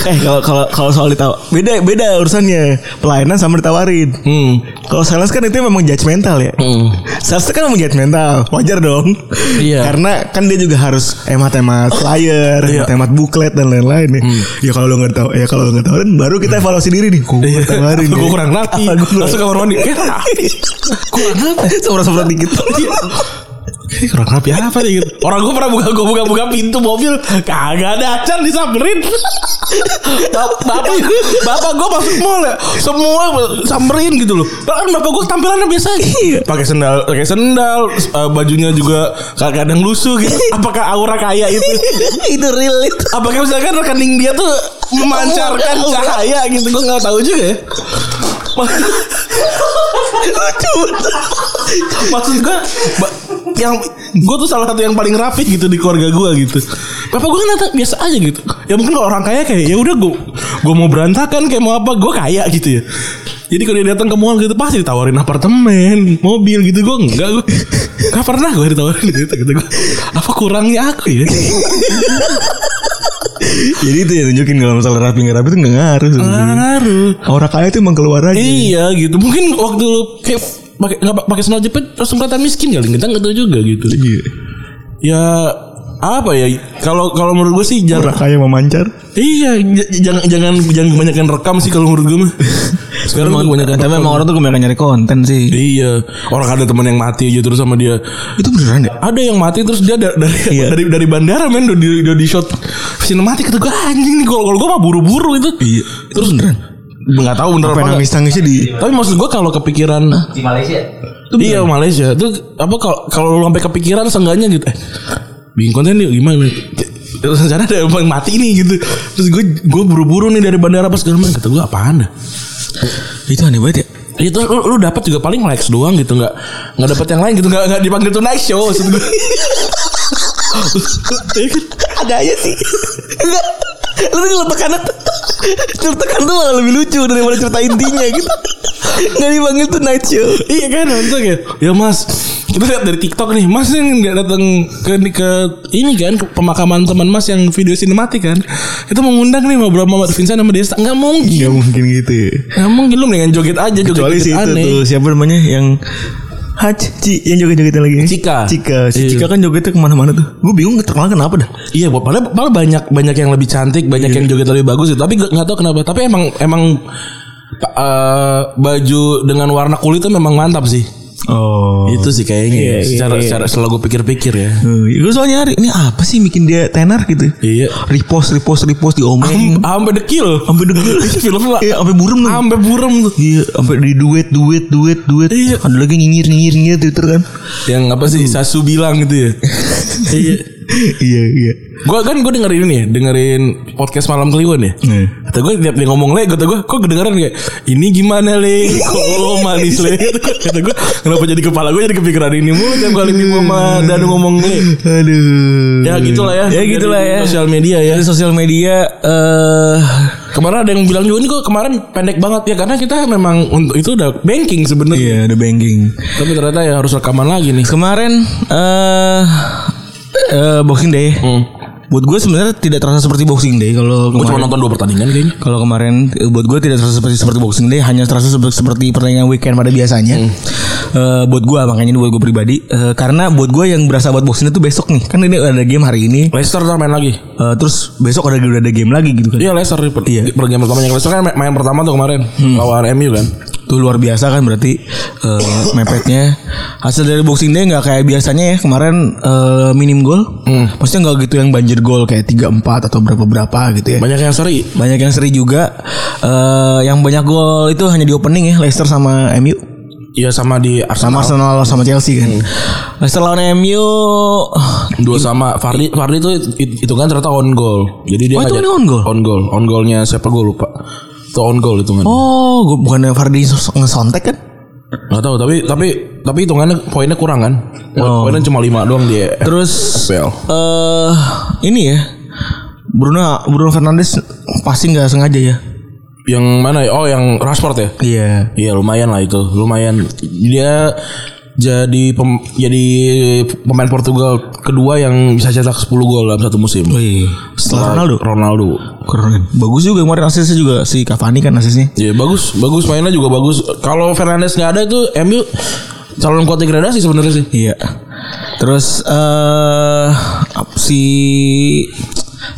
Eh kalau kalau kalau soal ditawar beda beda urusannya pelayanan sama ditawarin. Hmm. Kalau sales kan itu memang judgmental ya. Hmm. Sales itu kan memang judgmental, wajar dong. Iya. Karena kan dia juga harus hemat-hemat flyer, Iya. hemat-hemat buklet dan lain-lain ya. Ya kalau lo nggak tahu, ya kalau lo nggak tawarin, baru kita evaluasi diri nih. Gue Iya. tawarin. Gue kurang rapi. Langsung kamar mandi. Kurang apa? Semprot-semprot dikit. Ini kurang rapi apa nih gitu. Orang gue pernah buka gue buka buka pintu mobil kagak ada acan disamperin. Bap- bapak bapak gue masuk mall ya semua samperin gitu loh. Kan bapak gue tampilannya biasa aja. Pakai sendal pakai sendal eh, bajunya juga kadang lusuh gitu. Apakah aura kaya itu? itu real itu. Apakah misalkan rekening dia tuh memancarkan cahaya gitu gue nggak tahu juga ya. Maksud gue yang gue tuh salah satu yang paling rapi gitu di keluarga gue gitu. Bapak gue kan datang biasa aja gitu. Ya mungkin kalau orang kaya kayak ya udah gue gue mau berantakan kayak mau apa gue kaya gitu ya. Jadi kalau dia datang ke mall gitu pasti ditawarin apartemen, mobil gitu gue enggak gue. Gak pernah gue ditawarin gitu, gitu gue. Apa kurangnya aku ya? Jadi itu ya tunjukin kalau masalah rapi nggak rapi itu nggak ngaruh. sebenarnya. Ngaruh. Aura kaya itu emang keluar aja. Iya gitu. Mungkin waktu lu kayak pakai nggak pakai sandal jepit langsung kelihatan miskin kali kita nggak tahu juga gitu. Iya. Ya apa ya? Kalau kalau menurut gue sih jangan kayak memancar. Iya, jangan jangan jangan kebanyakan rekam sih kalau menurut gue mah. Sekarang tuh kebanyakan Tapi emang orang tuh kebanyakan nyari konten sih. Iya, orang ada teman yang mati aja terus sama dia. Itu beneran ya? Ada yang mati terus dia da- dari Iya. dari dari bandara men udah di, udah di shot sinematik kata gue anjing nih kalau kalau gue mah buru-buru itu. Iya. Terus beneran? Nggak tahu bener apa nangis nangisnya di Tapi maksud gue kalau kepikiran Di Malaysia. Iya Malaysia Itu apa kalau kalau lu sampai kepikiran seenggaknya gitu eh bikin konten yuk gimana Terus rencana ada yang mati nih gitu Terus gue gue buru-buru nih dari bandara pas segala macam kata gue apaan dah itu aneh banget ya. itu lu, lu dapat juga paling likes doang gitu nggak nggak dapat yang lain gitu nggak nggak dipanggil tuh nice show maksud gue Ada aja sih. Enggak. Lu tuh letekan Letekan tuh malah lebih lucu daripada cerita intinya gitu. Nggak dipanggil tuh night show. iya kan maksudnya kayak ya mas kita lihat dari TikTok nih mas ini nggak datang ke ke ini kan ke pemakaman teman mas yang video sinematik kan itu mengundang nih beberapa Muhammad Vincent sama Desta nggak mungkin Gak mungkin gitu ya. nggak mungkin lu mendingan joget aja joget, Kecuali si itu aneh tuh siapa namanya yang Hac, Ci, yang joget-jogetnya lagi Cika. Cika Si Iya. Cika kan jogetnya ke mana-mana tuh Gue bingung terkenal kenapa dah Iya, padahal, padahal banyak banyak yang lebih cantik, banyak yang joget lebih bagus gitu. Tapi gak, nggak tahu kenapa. Tapi emang emang eh, baju dengan warna kulit itu memang mantap sih. Oh Itu sih kayaknya. ya. secara secara setelah gue pikir-pikir ya. Gue soalnya nyari Ini apa sih bikin dia tenar gitu Iya. Repost, repost, repost Diomongin Sampai dekil. Sampai degil Filmnya Iya sampai burem tuh sampai buram tuh. Iya sampai di duet, duet, duet, duet Iya. Ada lagi nyinyir, nyinyir, nyinyir Twitter kan Yang apa sih Sasu bilang gitu ya. iya. Iya, iya Gue kan gue dengerin ini ya, dengerin podcast malam Kliwon ya. Iya. Kata gue tiap dia ngomong le, kata gue kok kedengeran kayak ini gimana le, kok lo manis le. Kata gue kenapa jadi kepala gue jadi kepikiran ini mulu tiap kali Bimo sama Danu ngomong le. Aduh Ya gitulah ya. Ya gitulah ya Sosial media ya. Sosial media eh Kemarin ada yang bilang juga ini kok kemarin pendek banget ya karena kita memang untuk itu udah banking sebenarnya. Iya ada banking Tapi ternyata ya harus rekaman lagi nih. Kemarin eh eh, Boxing Day Hmm. Buat gue sebenarnya tidak terasa seperti Boxing Day Kalau Gue cuma nonton dua pertandingan kayaknya. Kalau kemarin eh, buat gue tidak terasa seperti seperti Boxing Day, hanya terasa seperti, seperti pertandingan weekend pada biasanya. Eh, buat gue makanya ini buat gue pribadi, Eh, karena buat gue yang berasa buat Boxing Day itu besok nih, kan ini ada game hari ini, Leicester ntar main lagi. Eh, terus besok ada udah ada game lagi gitu kan. Iya Leicester per, Iya. per game pertamanya Leicester kan main, main pertama tuh kemarin lawan MU kan. Itu luar biasa kan berarti eh, mepetnya. Hasil dari Boxing Day nggak kayak biasanya ya kemarin eh, minim gol, maksudnya nggak gitu yang banjir gol kayak 3-4 atau berapa berapa gitu ya. Banyak yang seri. Banyak yang seri juga. Eh, yang banyak gol itu hanya di opening ya Leicester sama MU. Iya sama di sama Arsenal. Arsenal sama Chelsea kan. Leicester lawan MU Dua sama Fardi Fardi itu itu kan ternyata on goal. Jadi dia Oh, itu on goal? On goal. On goalnya siapa gue lupa. Itu on goal itu kan. Oh, gua bukannya Fardi ngesontek kan? Gak tahu tapi tapi tapi hitungannya poinnya kurang kan. Oh. Poinnya cuma 5 doang dia. Terus FPL. eh ini ya. Bruno Bruno Fernandes pasti nggak sengaja ya. Yang mana ya? Oh yang Rashford ya? Iya. Iya lumayan lah itu. Lumayan. Dia jadi pem, jadi pemain Portugal kedua yang bisa cetak 10 gol dalam satu musim. Wih, setelah Ronaldo. Ronaldo. Keren. Bagus juga kemarin asisnya juga si Cavani kan asisnya. Iya bagus, bagus mainnya juga bagus. Kalau Fernandes nggak ada itu MU calon kuat degradasi sebenarnya sih. Iya. Terus eh si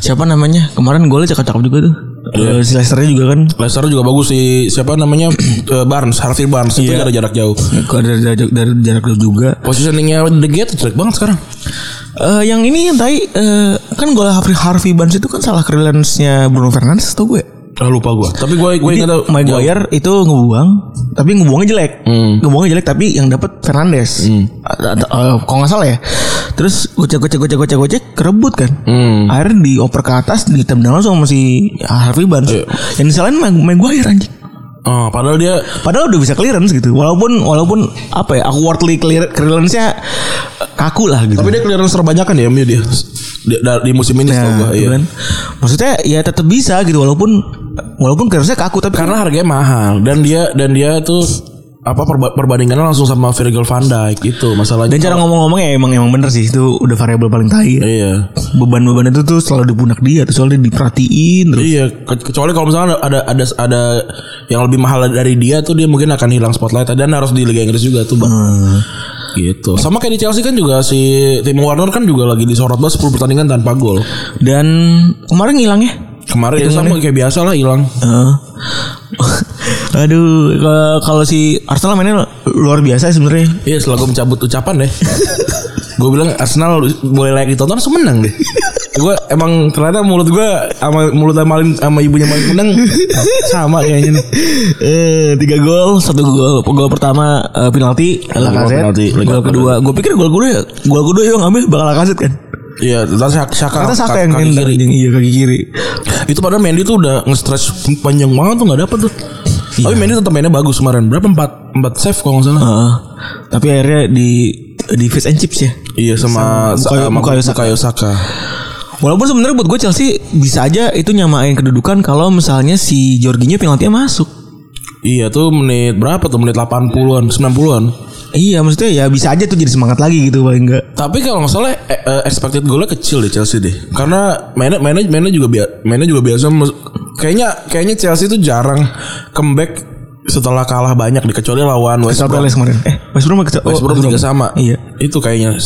siapa namanya? Kemarin golnya cakep-cakep juga tuh. Eh, si Leicester juga kan Leicester juga bagus sih. Siapa namanya Eh, Barnes, Harvey Barnes itu Iya. dari jarak jauh. Kok dari, dari, dari jarak jauh juga. Positioningnya The Gate jelek banget sekarang. Eh yang ini yang tadi eh, kan gol Harvey Harvey Barnes itu kan salah clearance-nya Bruno Fernandes tau gue. Ah, lupa gue. Tapi gue gue ingat Maguire itu ngebuang, tapi ngebuangnya jelek. Hmm. Ngebuangnya jelek tapi yang dapat Fernandes. Ada- eh, kalau nggak salah ya. Terus gocek gocek gocek gocek gocek kerebut kan. Hmm. Akhirnya dioper ke atas ditendang langsung sama si Harvey Barnes. Iya. Yang disalahin Mag- Maguire anjing. Oh, padahal dia Padahal udah bisa clearance gitu. Walaupun walaupun apa ya awkwardly clear, clearance-nya kaku lah gitu. tapi dia clearance terbanyak kan ya dia. Di, di musim ini Nah, gue. itu Iya. kan. Maksudnya ya tetap bisa gitu walaupun walaupun clearance-nya kaku tapi Karena harganya mahal dan dia dan dia tuh apa perba- perbandingannya langsung sama Virgil van Dijk itu masalahnya. dan cara ngomong-ngomongnya emang emang bener sih itu udah variabel paling tai. Iya. Beban-beban itu tuh selalu di pundak dia tuh soalnya diperhatiin terus. Iya, ke- kecuali kalau misalnya ada ada ada yang lebih mahal dari dia tuh dia mungkin akan hilang spotlight dan harus di Liga Inggris juga tuh, Bang. Hmm. Gitu. Sama kayak di Chelsea kan juga si Timo Werner kan juga lagi disorot banget 10 pertandingan tanpa gol. Dan kemarin hilang ya. Kemarin itu sama kayak biasa lah hilang. Heeh. Aduh, kalau si Arsenal mainnya luar biasa sebenarnya. Iya setelah gue mencabut ucapan deh Gue bilang Arsenal boleh layak ditonton langsung menang deh Gue emang ternyata mulut gue sama mulut Malin sama ibunya Malin menang sama kayaknya nih. Eh, tiga gol, satu gol. Gol pertama eh, penalti, Gol kedua, gue pikir gol kedua, gol kedua yang ngambil bakal Lacazette kan. Iya, terus Saka, Saka, Karena Saka yang kaki kiri. iya kaki kiri. Itu padahal Mendy tuh udah nge-stretch panjang banget tuh nggak dapet tuh. Tapi Mendy tetap mainnya bagus kemarin. Berapa empat empat save kalau nggak salah. Heeh. tapi akhirnya di di fish and chips ya. Iya sama sama Bukayo Saka. Bukayo Saka. Walaupun sebenarnya buat gue Chelsea bisa aja itu nyamain kedudukan kalau misalnya si Jorginho penaltinya masuk. Iya tuh menit berapa tuh menit 80-an, 90-an. Iya maksudnya ya bisa aja tuh jadi semangat lagi gitu paling enggak. Tapi kalau nggak salah eh, eh, expected goalnya kecil deh Chelsea deh. Karena mainnya mainnya mainnya juga biasa mainnya juga biasa. Kayaknya kayaknya Chelsea itu jarang comeback setelah kalah banyak deh kecuali lawan West Brom. Kemarin. Eh, West Brom West Brom juga sama. Iya. Itu kayaknya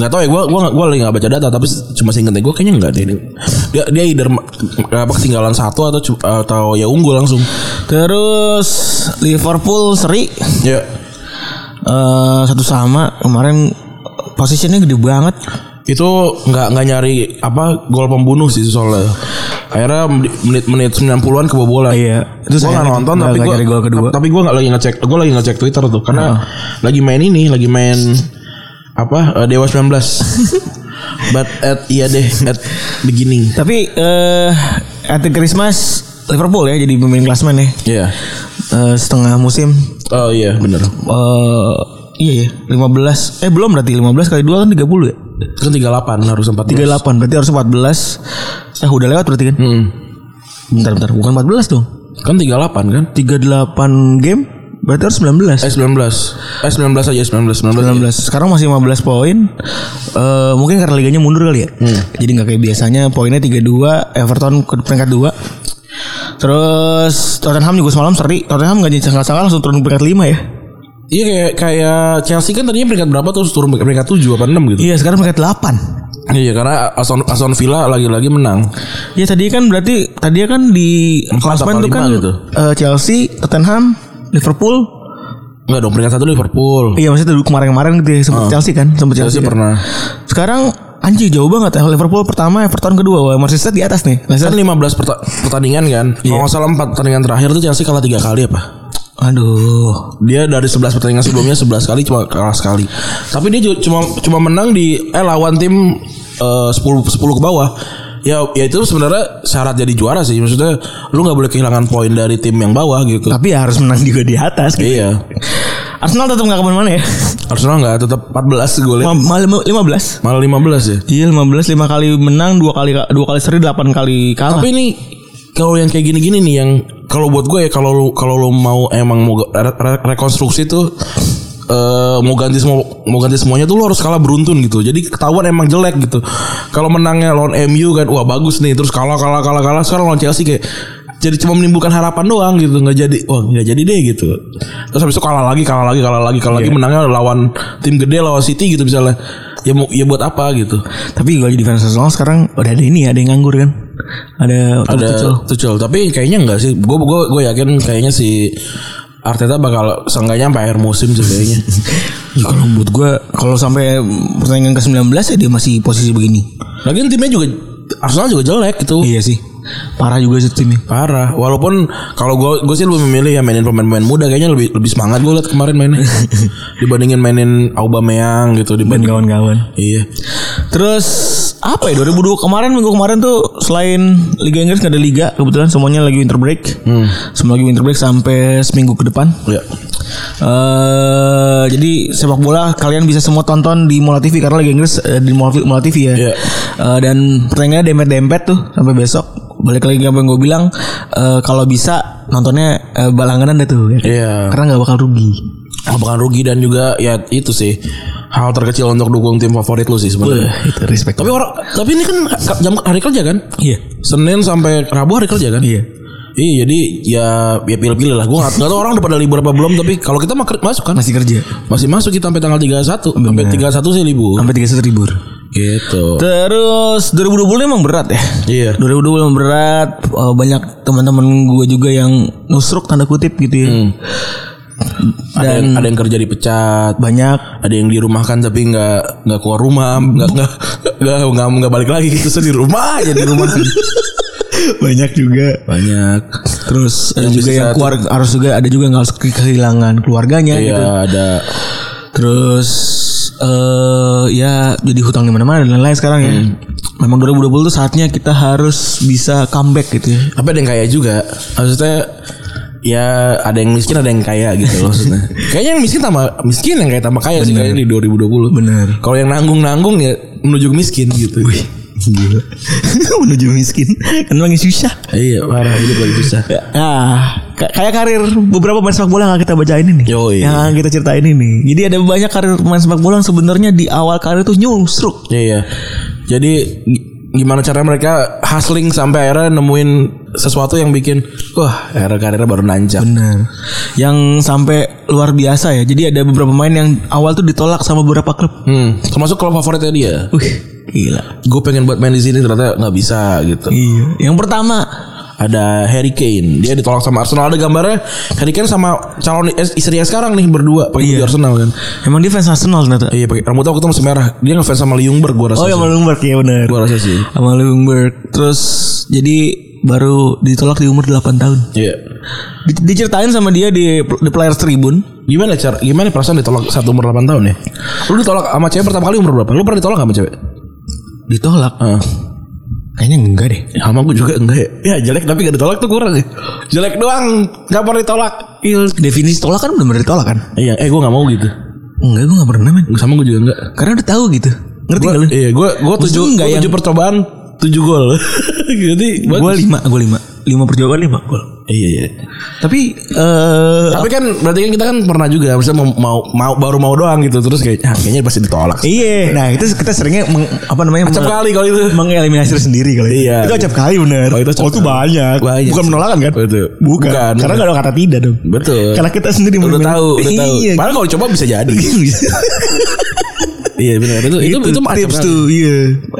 nggak tahu ya gua nggak- gua lagi nggak baca data tapi cuma seingetnya gua kayaknya nggak deh. Dia dia either apa ketinggalan satu atau atau ya unggul langsung. Terus Liverpool seri Ya. Eh satu sama kemarin posisinya gede banget. itu nggak nggak nyari apa gol pembunuh sih soalnya akhirnya menit-menit 90-an kebobolan Iya. Itu sayangnya nonton tapi gue gol kedua. tapi gue nggak lagi ngecek gue lagi ngecek Twitter tuh karena lagi main ini lagi main apa eh, Dewa 19 but at iya deh at beginning Tapi eh at the Christmas Liverpool ya jadi pemain klasmen ya. Iya Eh, setengah musim oh iya bener eh iya ya 15 eh belum berarti 15 kali 2 kan 30 ya. kan 38 harus sempat 38 berarti harus 14. Eh udah lewat berarti kan? hmm. Bentar bentar bukan 14 dong. kan 38 kan 38 game berarti harus 19. eh 19 eh 19 aja 19 19, 19. Sekarang masih 15 poin. Eh mungkin karena liganya mundur kali ya. Jadi nggak kayak biasanya poinnya 32, Everton ke peringkat 2. Terus Tottenham juga semalam seri. Tottenham nggak jadi salah langsung turun peringkat 5 ya. Iya kayak kayak Chelsea kan tadinya peringkat berapa terus turun peringkat 7 apa 6 gitu. Iya, sekarang peringkat 8. Iya karena Aston Aston Villa lagi-lagi menang. Ya tadi kan berarti tadi kan di apa tuh kan gitu? eh, Chelsea, Tottenham, Liverpool. Enggak dong peringkat satu Liverpool. Iya maksudnya dulu kemarin-kemarin gitu ya sempat Chelsea kan, sempat Chelsea Chelsea, kan. pernah. Sekarang anjir jauh banget ya. Liverpool pertama, Everton kedua. Wah, Manchester di atas nih. Kan Leicester 15 perta- pertandingan kan. Kalau nggak salah 4 pertandingan terakhir tuh Chelsea kalah 3 kali apa? Aduh. Dia dari 11 pertandingan sebelumnya 11 kali cuma kalah sekali. Tapi dia cuma cuma menang di eh lawan tim eh, 10 10 ke bawah. Ya, ya itu sebenarnya syarat jadi juara sih. Maksudnya lu nggak boleh kehilangan poin dari tim yang bawah gitu. Tapi ya harus menang juga di atas. Gitu. Iya. Arsenal tetap nggak ke mana-mana ya. Arsenal nggak tetap 14 golnya. Ma- Malah 15. Malah 15 ya. Iya 15 5 kali menang, dua kali dua kali seri, 8 kali kalah. Tapi ini kalau yang kayak gini-gini nih yang kalau buat gue ya kalau lu kalau lu mau emang mau re- re- rekonstruksi tuh eh mau ganti semua mau ganti semuanya tuh lu harus kalah beruntun gitu. Jadi ketahuan emang jelek gitu. Kalau menangnya lawan MU kan wah bagus nih terus kalah kalah kalah kalah sekarang lawan Chelsea kayak jadi cuma menimbulkan harapan doang gitu nggak jadi wah nggak jadi deh gitu. Terus habis itu kalah lagi kalah lagi kalah lagi kalah lagi. Menangnya lawan tim gede lawan City gitu misalnya. Ya mau ya buat apa gitu. Tapi kalau di defense Arsenal sekarang udah ada ini ada yang nganggur kan. Ada ada. Tuchel. Tapi kayaknya enggak sih. Gue gue gue yakin kayaknya si Arteta bakal seenggaknya sampai akhir musim sih kayaknya. Ya, kalau buat gue kalau sampai pertandingan ke-19 ya dia masih posisi begini. lagian timnya juga Arsenal juga jelek gitu. Iya sih. Parah juga sih timnya. parah walaupun kalau gue gue sih lebih memilih ya mainin pemain-pemain muda kayaknya lebih lebih semangat gue liat kemarin mainnya dibandingin mainin Aubameyang gitu dibanding kawan-kawan. iya Terus apa ya 2002 kemarin minggu kemarin tuh selain Liga Inggris gak ada liga kebetulan semuanya lagi winter break. Semua lagi winter break sampai seminggu ke depan. ya eh jadi sepak bola kalian bisa semua tonton di Mola TV karena Liga Inggris eh, di Mola, Mola TV ya. Iya. Eh, dan pertandingannya dempet-dempet tuh sampai besok. Balik lagi apa yang gue bilang eh, kalau bisa nontonnya eh, balangganan deh tuh. Ya. iya Karena nggak bakal rugi. Ah, bukan rugi dan juga ya itu sih hal terkecil untuk dukung tim favorit lu sih sebenarnya itu respect. tapi orang tapi ini kan jam hari kerja kan iya. Senin sampai Rabu hari kerja kan? Iya. Iya jadi ya ya pilih-pilih lah. Gue nggak nggak tahu orang udah pada libur apa belum. Tapi kalau kita masuk kan? Masih kerja. Masih masuk kita sampai tanggal 31 Sampai 31 sih libur. Sampai 31 libur. Gitu. Terus 2020 emang berat ya. Iya. 2020 emang berat. Eh, Banyak teman-teman gue juga yang nusruk tanda kutip gitu ya. Ada yang, ada yang kerja dipecat. Banyak Ada yang dirumahkan tapi nggak nggak keluar rumah, nggak nggak nggak nggak balik lagi gitu. So, di rumah aja di rumah. banyak juga. Banyak. Terus ada Yang juga yang keluar harus juga ada juga yang harus ke- kehilangan keluarganya Iya gitu. ada. Terus eh ya jadi hutang di mana-mana dan lain-lain sekarang ya. Memang 2020 tuh saatnya kita harus bisa comeback gitu ya. Tapi ada yang kaya juga. Maksudnya ya ada yang miskin ada yang kaya gitu loh maksudnya. Kayaknya yang miskin tambah miskin yang kayak tambah kaya sih kayaknya di 2020. Bener. Kalau yang nanggung-nanggung ya menuju miskin gitu. Gila. Menuju miskin kan lagi susah. Iya, parah hidup lagi susah. Ah, ka- kayak karir beberapa pemain sepak bola yang kita bacain ini. Yoi. Yang akan kita ceritain ini. Jadi ada banyak karir pemain sepak bola yang sebenarnya di awal karir tuh nyusruk. Iya, iya. Jadi gi- gimana cara mereka hustling sampai akhirnya nemuin sesuatu yang bikin wah akhirnya karirnya baru nanjak. Benar. Yang sampai luar biasa ya. Jadi ada beberapa pemain yang awal tuh ditolak sama beberapa klub. Hmm, termasuk klub favoritnya dia. Wih, gila. Gue pengen buat main di sini ternyata nggak bisa gitu. Iya. Yang pertama Ada Harry Kane, dia ditolak sama Arsenal. Ada gambarnya Harry Kane sama calon is- istrinya sekarang nih berdua pakai baju Arsenal kan. Emang dia fans Arsenal ternyata. Iya, pakai rambutnya waktu itu masih merah. Dia ngefans sama Ljungberg gua rasa. Oh ya sih. Malungberg ya benar. Gua rasa sih. Sama Malungberg. Terus jadi baru ditolak di umur 8 tahun. Iya. Di- Diceritain sama dia di, di Players Tribun. Gimana cara gimana perasaan ditolak satu umur 8 tahun ya? Lu ditolak sama cewek pertama kali umur berapa? Lu pernah ditolak sama cewek? Ditolak. Heeh. Kayaknya enggak deh. Ya, sama gue juga enggak ya. Ya jelek tapi gak ditolak tuh kurang ya. Jelek doang gak pernah ditolak. Iya. Definisi tolak kan benar-benar ditolak kan? Iya, eh gue gak mau gitu. Enggak, gue gak pernah men. Sama gue juga enggak. Karena udah tahu gitu. Ngerti Gua, gak lu? Iya, gue gue tujuh, enggak gua yang- tujuh percobaan tujuh gol. Jadi Gue lima, gue lima. Lima percobaan lima gol. Iya iya. Tapi eh Tapi kan berarti kan kita kan pernah juga misalnya mau, mau mau baru mau doang gitu terus kayak ah, kayaknya pasti ditolak. Iya, nah itu kita seringnya meng- apa namanya Acap kali kalau itu. mengeliminasi diri sendiri kalau itu. Iya. Itu acap kali bener. Oh, itu acap itu kali. banyak. Banyak Bukan sih. penolakan kan? Betul. Bukan. Bukan. Karena gak ada kata tidak dong. Betul. Karena kita sendiri udah tahu, udah tahu. Iya. Padahal kalau coba bisa jadi. iya benar itu itu itu, mah acap tips tuh, iya.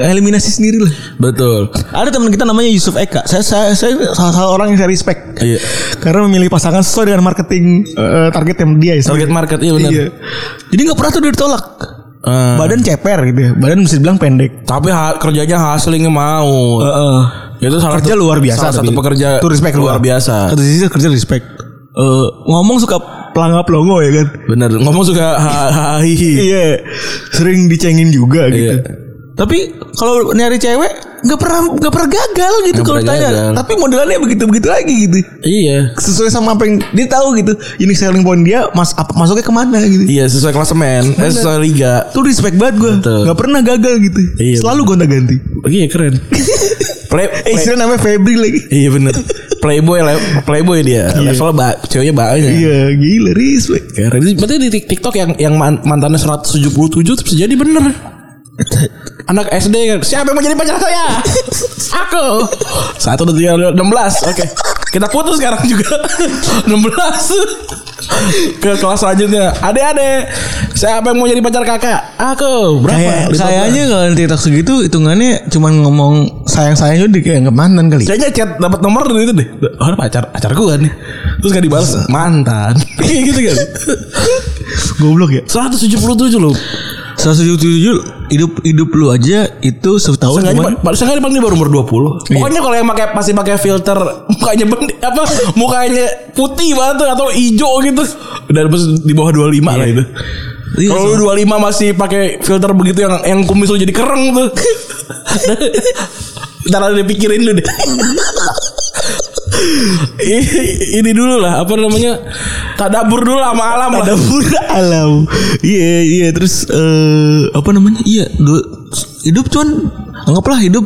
Eliminasi sendiri lah. Betul. Ada teman kita namanya Yusuf Eka. Saya saya, saya salah satu orang yang saya respect. Iya. Karena memilih pasangan sesuai dengan marketing eh, target yang dia. Target market iya benar. Iya. Jadi nggak pernah tuh dia ditolak. Eh, Badan ceper gitu ya. Badan bisa dibilang pendek. tapi ha- kerjanya hustling mau. Heeh. itu salah kerja satu- luar biasa Salah satu pekerja Tuh respect luar biasa. Satu sisi kerja respect. Eh, ngomong suka pelangap longo ya kan. Bener. Ngomong suka ha ha hi hi. Iya. Sering dicengin juga gitu. Iya. Tapi kalau nyari cewek nggak pernah nggak pernah gagal gitu Nggak kalau tanya. Tapi modelannya begitu begitu lagi gitu. Iya. Sesuai sama apa yang dia tahu gitu. Ini selling point dia mas apa masuknya ke mana gitu. Iya sesuai klasemen, eh, sesuai liga. Tuh respect banget gue. Betul. Gak pernah gagal gitu. Iya, Selalu gonta ganti. Iya keren. Play, Eh play- istilah namanya Febri lagi. Iya bener. Playboy le- Playboy dia. Levelnya ba ceweknya banyak. Iya gila respect. Keren. Berarti di Tik- TikTok yang yang man- mantannya 177 itu bisa jadi bener. Anak SD kan Siapa yang mau jadi pacar saya Aku Satu dua tiga enam belas Oke Kita putus sekarang juga 16 Ke kelas selanjutnya Adek-adek Siapa yang mau jadi pacar kakak Aku Berapa Kayak kayaknya kalau TikTok segitu hitungannya cuman ngomong sayang-sayang udah kayak mantan kali. Kayaknya chat dapat nomor dari itu deh. Oh, pacar pacar gua nih. Terus gak dibalas mantan. Kayak gitu kan. Goblok ya. 177 loh. 177 hidup hidup lu aja itu setahun Seenggaknya cuman. Seenggaknya paling baru umur 20 Pokoknya kalau yang pakai pasti pakai filter Mukanya bendi, apa Mukanya putih banget tuh, Atau hijau gitu. Udah di bawah 25 lah itu. Iya, Kalau lu 25 masih pakai filter begitu yang yang kumis lu jadi kereng tuh. Ntar ada dipikirin lu deh. Ini dulu lah apa namanya tadabur dulu sama alam lah. ada pura alam. Iya iya terus eh apa namanya? Iya du- hidup cuman anggaplah hidup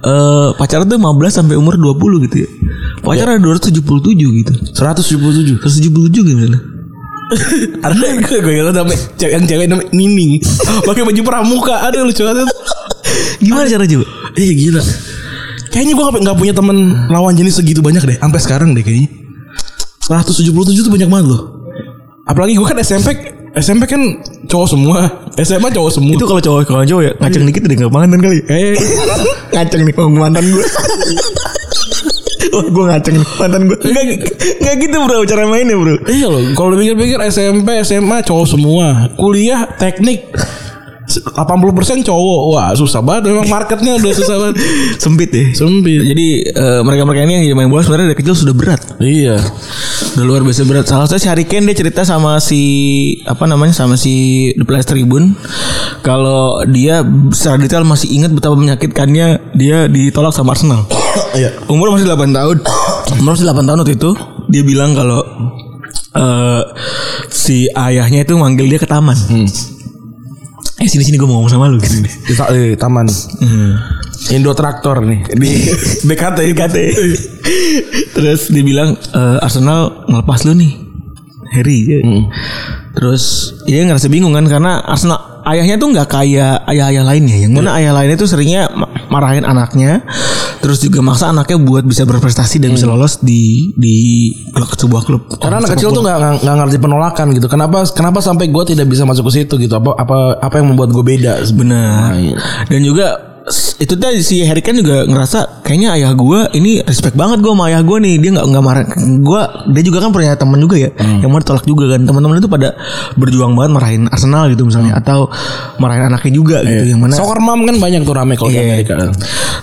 eh pacaran tuh 15 sampai umur 20 gitu ya. Pacaran ada 277 gitu. 177 177 gimana? ada gue gue ingat sampai yang cewek namanya Nining pakai baju pramuka ada lucu banget Gimana cara coba? eh gila Kayaknya gue gak, nggak punya temen lawan jenis segitu banyak deh. Sampai sekarang deh kayaknya. 177 tuh banyak banget loh. Apalagi gue kan SMP SMP kan cowok semua. SMA cowok semua. Itu kalau cowok kalau cowok ya ngaceng dikit udah nggak mantan kali. eh ngaceng nih oh, mantan gue. Wah gue ngaceng nih mantan gue. Enggak enggak gitu bro cara mainnya bro. Iya loh, kalau dipikir-pikir SMP, SMA cowok semua. Kuliah teknik 80% cowok. Wah, susah banget memang marketnya udah susah banget. Sempit deh. Sempit. Jadi eh, mereka-mereka ini yang main bola sebenarnya dari kecil sudah berat. Iya. Udah luar biasa berat. Salah satu si Harry Kane dia cerita sama si apa namanya sama si The Players Tribune kalau dia secara detail masih ingat betapa menyakitkannya dia ditolak sama Arsenal. Iya. Umur masih 8 tahun. Umur masih 8 tahun waktu itu dia bilang kalau eh si ayahnya itu manggil dia ke taman. Eh sini sini gue mau ngomong sama lu gitu. Di, ta- di taman. Indo Traktor nih di BKT. BKT. Terus dia bilang "Eh, Arsenal ngelepas lu nih. Harry. ya. Terus dia ngerasa bingung kan karena Arsenal ayahnya tuh nggak kayak ayah-ayah lainnya. Yang mana ayah lainnya tuh seringnya ma- marahin anaknya, terus juga maksa anaknya buat bisa berprestasi dan bisa lolos di di klub sebuah klub. Karena anak kecil tuh nggak nggak- nggak ngerti penolakan gitu. Kenapa kenapa sampai gue tidak bisa masuk ke situ gitu? Apa apa apa yang membuat gue beda? Benar. Nah, iya. Dan juga itu tadi si Harry Kane juga ngerasa kayaknya ayah gue ini respect banget gue sama ayah gue nih. Dia nggak nggak marah. Gue dia juga kan punya teman juga ya yang mau ditolak juga kan. Teman-teman itu pada berjuang banget marahin Arsenal gitu misalnya atau marahin anaknya juga gitu yang mana Soccer mom kan banyak tuh rame kalau di Iya. Amerika.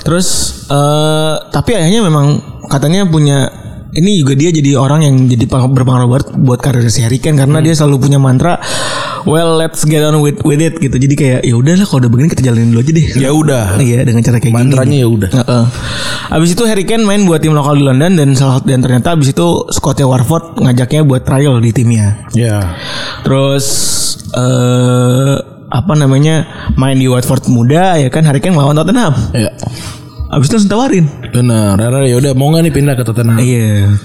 Terus eh tapi ayahnya memang katanya punya ini juga dia jadi orang yang jadi peng- berpengaruh banget buat karir si Harry Kane karena dia selalu punya mantra well let's get on with with it gitu. Jadi kayak ya udahlah kalau udah begini kita jalanin dulu aja deh. Ya udah. Iya dengan cara kayak Mantranya ya udah. Heeh. Abis itu Harry Kane main buat tim lokal di London dan salah dan ternyata abis itu Scottnya Warford ngajaknya buat trial di timnya. Ya. Terus eh apa namanya main di Watford muda ya kan Harry Kane melawan Tottenham. Ya. Abis itu langsung tawarin. Benar. Rara ya udah mau nggak nih pindah ke Tottenham? Iya.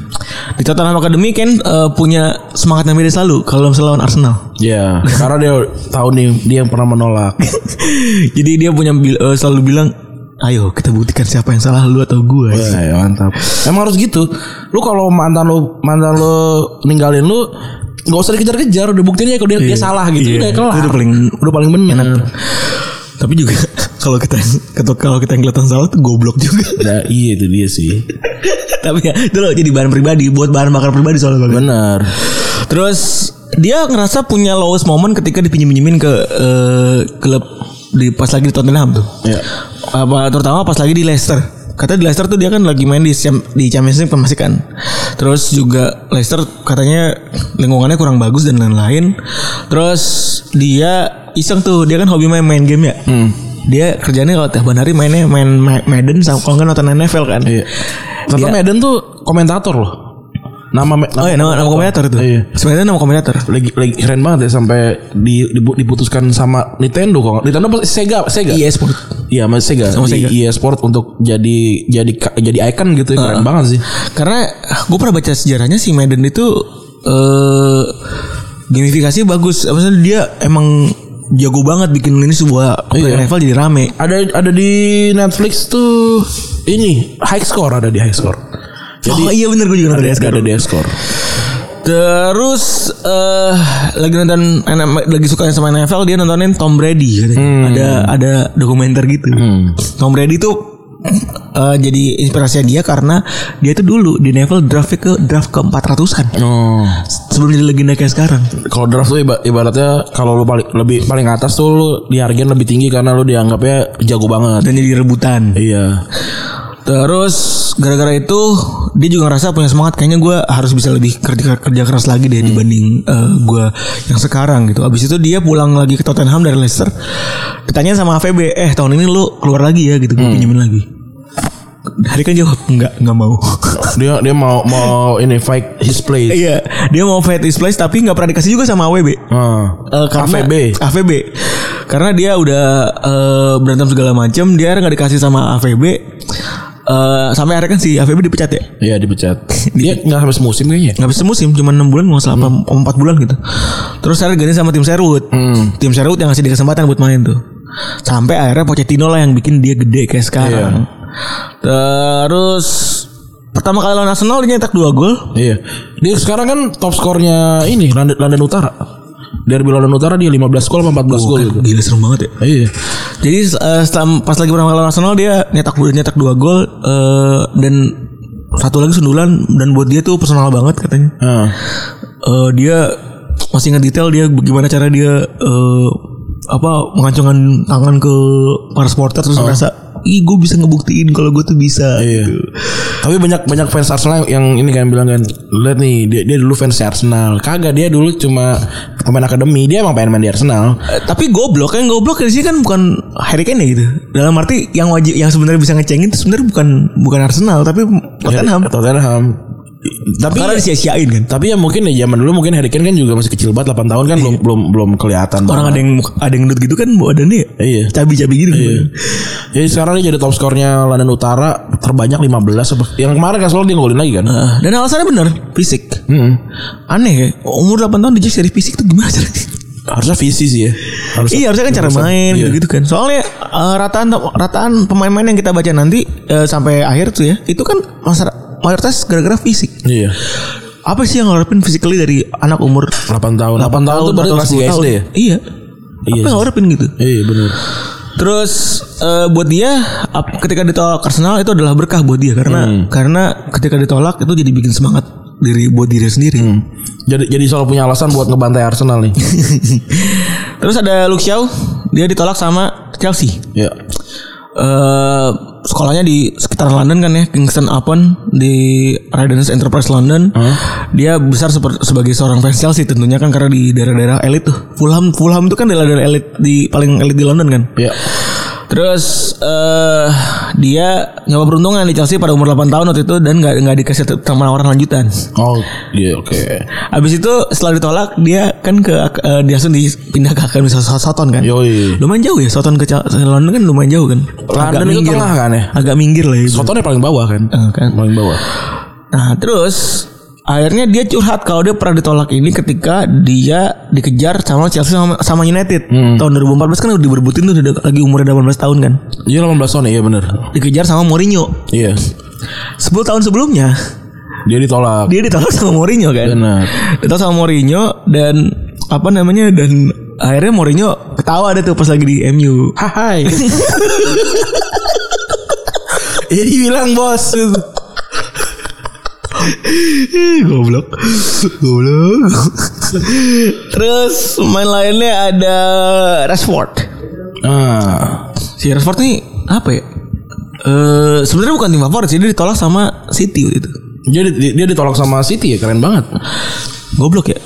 Di Tottenham Academy kan eh, punya semangat yang beda selalu kalau misalnya lawan Arsenal. Ya, karena dia tahu nih dia yang pernah menolak. Jadi dia punya eh, selalu bilang, ayo kita buktikan siapa yang salah lu atau gue. Wah, ya mantap. Emang harus gitu. Lu kalau mantan lu mantan lu ninggalin lu nggak usah dikejar-kejar, udah buktinya kalau dia, dia salah gitu, Iya, udah kelar. udah paling udah paling benar. Tapi juga kalau kita kalau kalau kita yang kelihatan salah tuh goblok juga. Nah, iya itu dia sih. Tapi ya itu loh jadi bahan pribadi buat bahan bakar pribadi soalnya. Benar. Terus dia ngerasa punya lowest moment ketika dipinjem-pinjemin ke eh, klub di pas lagi di Tottenham tuh. Ya. Apa terutama pas lagi di Leicester. Kata di Leicester tuh dia kan lagi main di di Champions League masih kan. Terus juga Leicester katanya lingkungannya kurang bagus dan lain-lain. Terus dia iseng tuh dia kan hobi main main game ya. Dia kerjanya kalau tiap hari mainnya main Ma- Madden sama kalau nggak nonton NFL kan. Iya. Dia- Medan tuh komentator loh. Nama me- Oh ya nama, nama komentator itu. Iya. Sebenarnya nama komentator. Lagi lagi keren banget ya sampai di, diputuskan sama Nintendo kok. Nintendo apa Sega, Sega. EA Sport. Iya, sama Sega. Sama Sega. EA Sport untuk jadi jadi jadi icon gitu ya. Keren banget sih. Karena gue pernah baca sejarahnya si Madden itu eh gamifikasi bagus. Maksudnya dia emang jago banget bikin ini sebuah Iya. level jadi rame. Ada ada di Netflix tuh ini high score ada di high score. oh iya bener gue juga nonton Ada, di high score. Terus eh lagi nonton lagi suka sama NFL dia nontonin Tom Brady katanya. Ada ada dokumenter gitu. Tom Brady tuh eh, jadi inspirasi dia karena dia tuh dulu di NFL draft ke draft ke 400-an Oh. sebelum jadi legenda kayak sekarang. Kalau draft tuh iba- ibaratnya kalau lu paling lebih paling atas tuh lu dihargain lebih tinggi karena lu dianggapnya jago banget. Dan jadi rebutan. Iya. Terus gara-gara itu dia juga ngerasa punya semangat kayaknya gue harus bisa lebih kerja kerja keras lagi deh dibanding eh, gue yang sekarang gitu. Abis itu dia pulang lagi ke Tottenham dari Leicester. Ditanya sama AVB, eh tahun ini lu keluar lagi ya gitu, gue pinjemin lagi. Hari kan jawab enggak, enggak mau. Dia dia mau mau ini fight his place. Iya, dia mau fight his place tapi nggak pernah dikasih juga sama AWB. Ah. Eh, karena AVB. AVB. Karena dia udah eh, berantem segala macam, dia nggak dikasih sama AVB. Eh, sampai akhirnya kan si AVB dipecat ya. Iya dipecat. Dia nggak sampai semusim kayaknya. nggak bisa musim cuma enam bulan nggak salah apa empat bulan gitu terus akhirnya ganti sama tim Sherwood tim Sherwood yang ngasih dia kesempatan buat main tuh sampai akhirnya Pochettino lah yang bikin dia gede kayak sekarang Terus pertama kali lawan Arsenal dia nyetak 2 gol. Iya. Dia sekarang kan top skornya ini London, London Utara. Derby London Utara dia 15 gol sama 14 gol gitu. Gila serem banget ya. Iya. Jadi eh, setelah pas lagi pertama kali lawan Arsenal dia nyetak nyetak 2 gol eh, dan satu lagi sundulan dan buat dia tuh personal banget katanya. Heeh. Eh, dia masih ingat detail dia bagaimana cara dia eh, apa mengacungkan tangan ke para supporter terus merasa ih gue bisa ngebuktiin kalau gue tuh bisa Iya. gitu. Tapi banyak banyak fans Arsenal yang ini kan bilang kan, lihat nih dia, dia dulu fans Arsenal. Kagak dia dulu cuma pemain akademi. Dia emang pengen main di Arsenal. Eh, tapi goblok kan goblok di sini kan bukan Harry Kane ya gitu. Dalam arti yang wajib yang sebenarnya bisa ngecengin itu sebenarnya bukan bukan Arsenal tapi Tottenham. Tottenham. Tapi Karena disia-siain kan. tapi ya mungkin ya zaman dulu mungkin Harry Kane kan juga masih kecil banget 8 tahun kan belum belum belum kelihatan. Orang ada yang ada yang gendut gitu kan badannya ya. Iya. Cabi-cabi gitu. Jadi sekarang dia jadi top skornya London Utara terbanyak 15 apa. Yang kemarin kan selalu dia ngolin lagi kan. Dan alasannya benar, fisik. Hmm. Aneh ya, umur 8 tahun dijek dari fisik tuh gimana caranya? Harusnya visi sih ya. Harus Iya harusnya kan cara main Iya. gitu kan. Soalnya eh, rataan rataan pemain-pemain yang kita baca nanti eh, sampai akhir tuh ya, itu kan masa mayoritas gara-gara fisik. Iya. Apa sih yang ngarepin physically dari anak umur 8 tahun. 8 tahun tuh berarti atau masih 10 tahun? SD ya? Iya. Iya Apa yang ngarepin gitu? Iya benar. Terus eh, buat dia ap- ketika ditolak Arsenal itu adalah berkah buat dia karena Hmm. karena ketika ditolak itu jadi bikin semangat diri buat diri sendiri. Hmm. Jadi jadi selalu punya alasan buat ngebantai Arsenal nih. Terus ada Luke Shaw, dia ditolak sama Chelsea. ya. eh sekolahnya di sekitar London kan ya Kingston upon di Raiders Enterprise London. Dia besar sebagai seorang fans Chelsea tentunya kan karena di daerah-daerah elit tuh. Fulham Fulham itu kan daerah-daerah elit di paling elit di London kan. Ya. Terus eh dia nyoba peruntungan di Chelsea pada umur 8 tahun waktu itu dan nggak nggak dikasih tawaran lanjutan. Oh, iya oke. Abis itu setelah ditolak dia kan ke eh, dia langsung dipindah ke Akademi Southampton kan. Yoi. Lumayan jauh ya Southampton ke London kan lumayan jauh kan. London itu tengah kan ya? Agak minggir lah ya. Sotonnya paling bawah kan? Eh, kan. Paling bawah. Nah terus akhirnya dia curhat kalau dia pernah ditolak ini ketika dia dikejar sama Chelsea sama, sama United tahun 2014 kan udah diberbutin tuh udah lagi umurnya 18 tahun kan Iya 18 tahun ya, iya bener. dikejar sama Mourinho Iya. 10 tahun sebelumnya Dia ditolak. dia ditolak sama Mourinho kan Benar. ditolak sama Mourinho dan apa namanya dan akhirnya Mourinho ketawa ada tuh pas lagi di MU Hai. Ini bilang bos. goblok. Goblok. Terus main lainnya ada Rashford. Ah. si Rashford nih apa ya? Eh sebenarnya bukan tim favorit sih dia ditolak sama City waktu itu. Dia, dia, ditolak sama City ya, keren banget. goblok ya?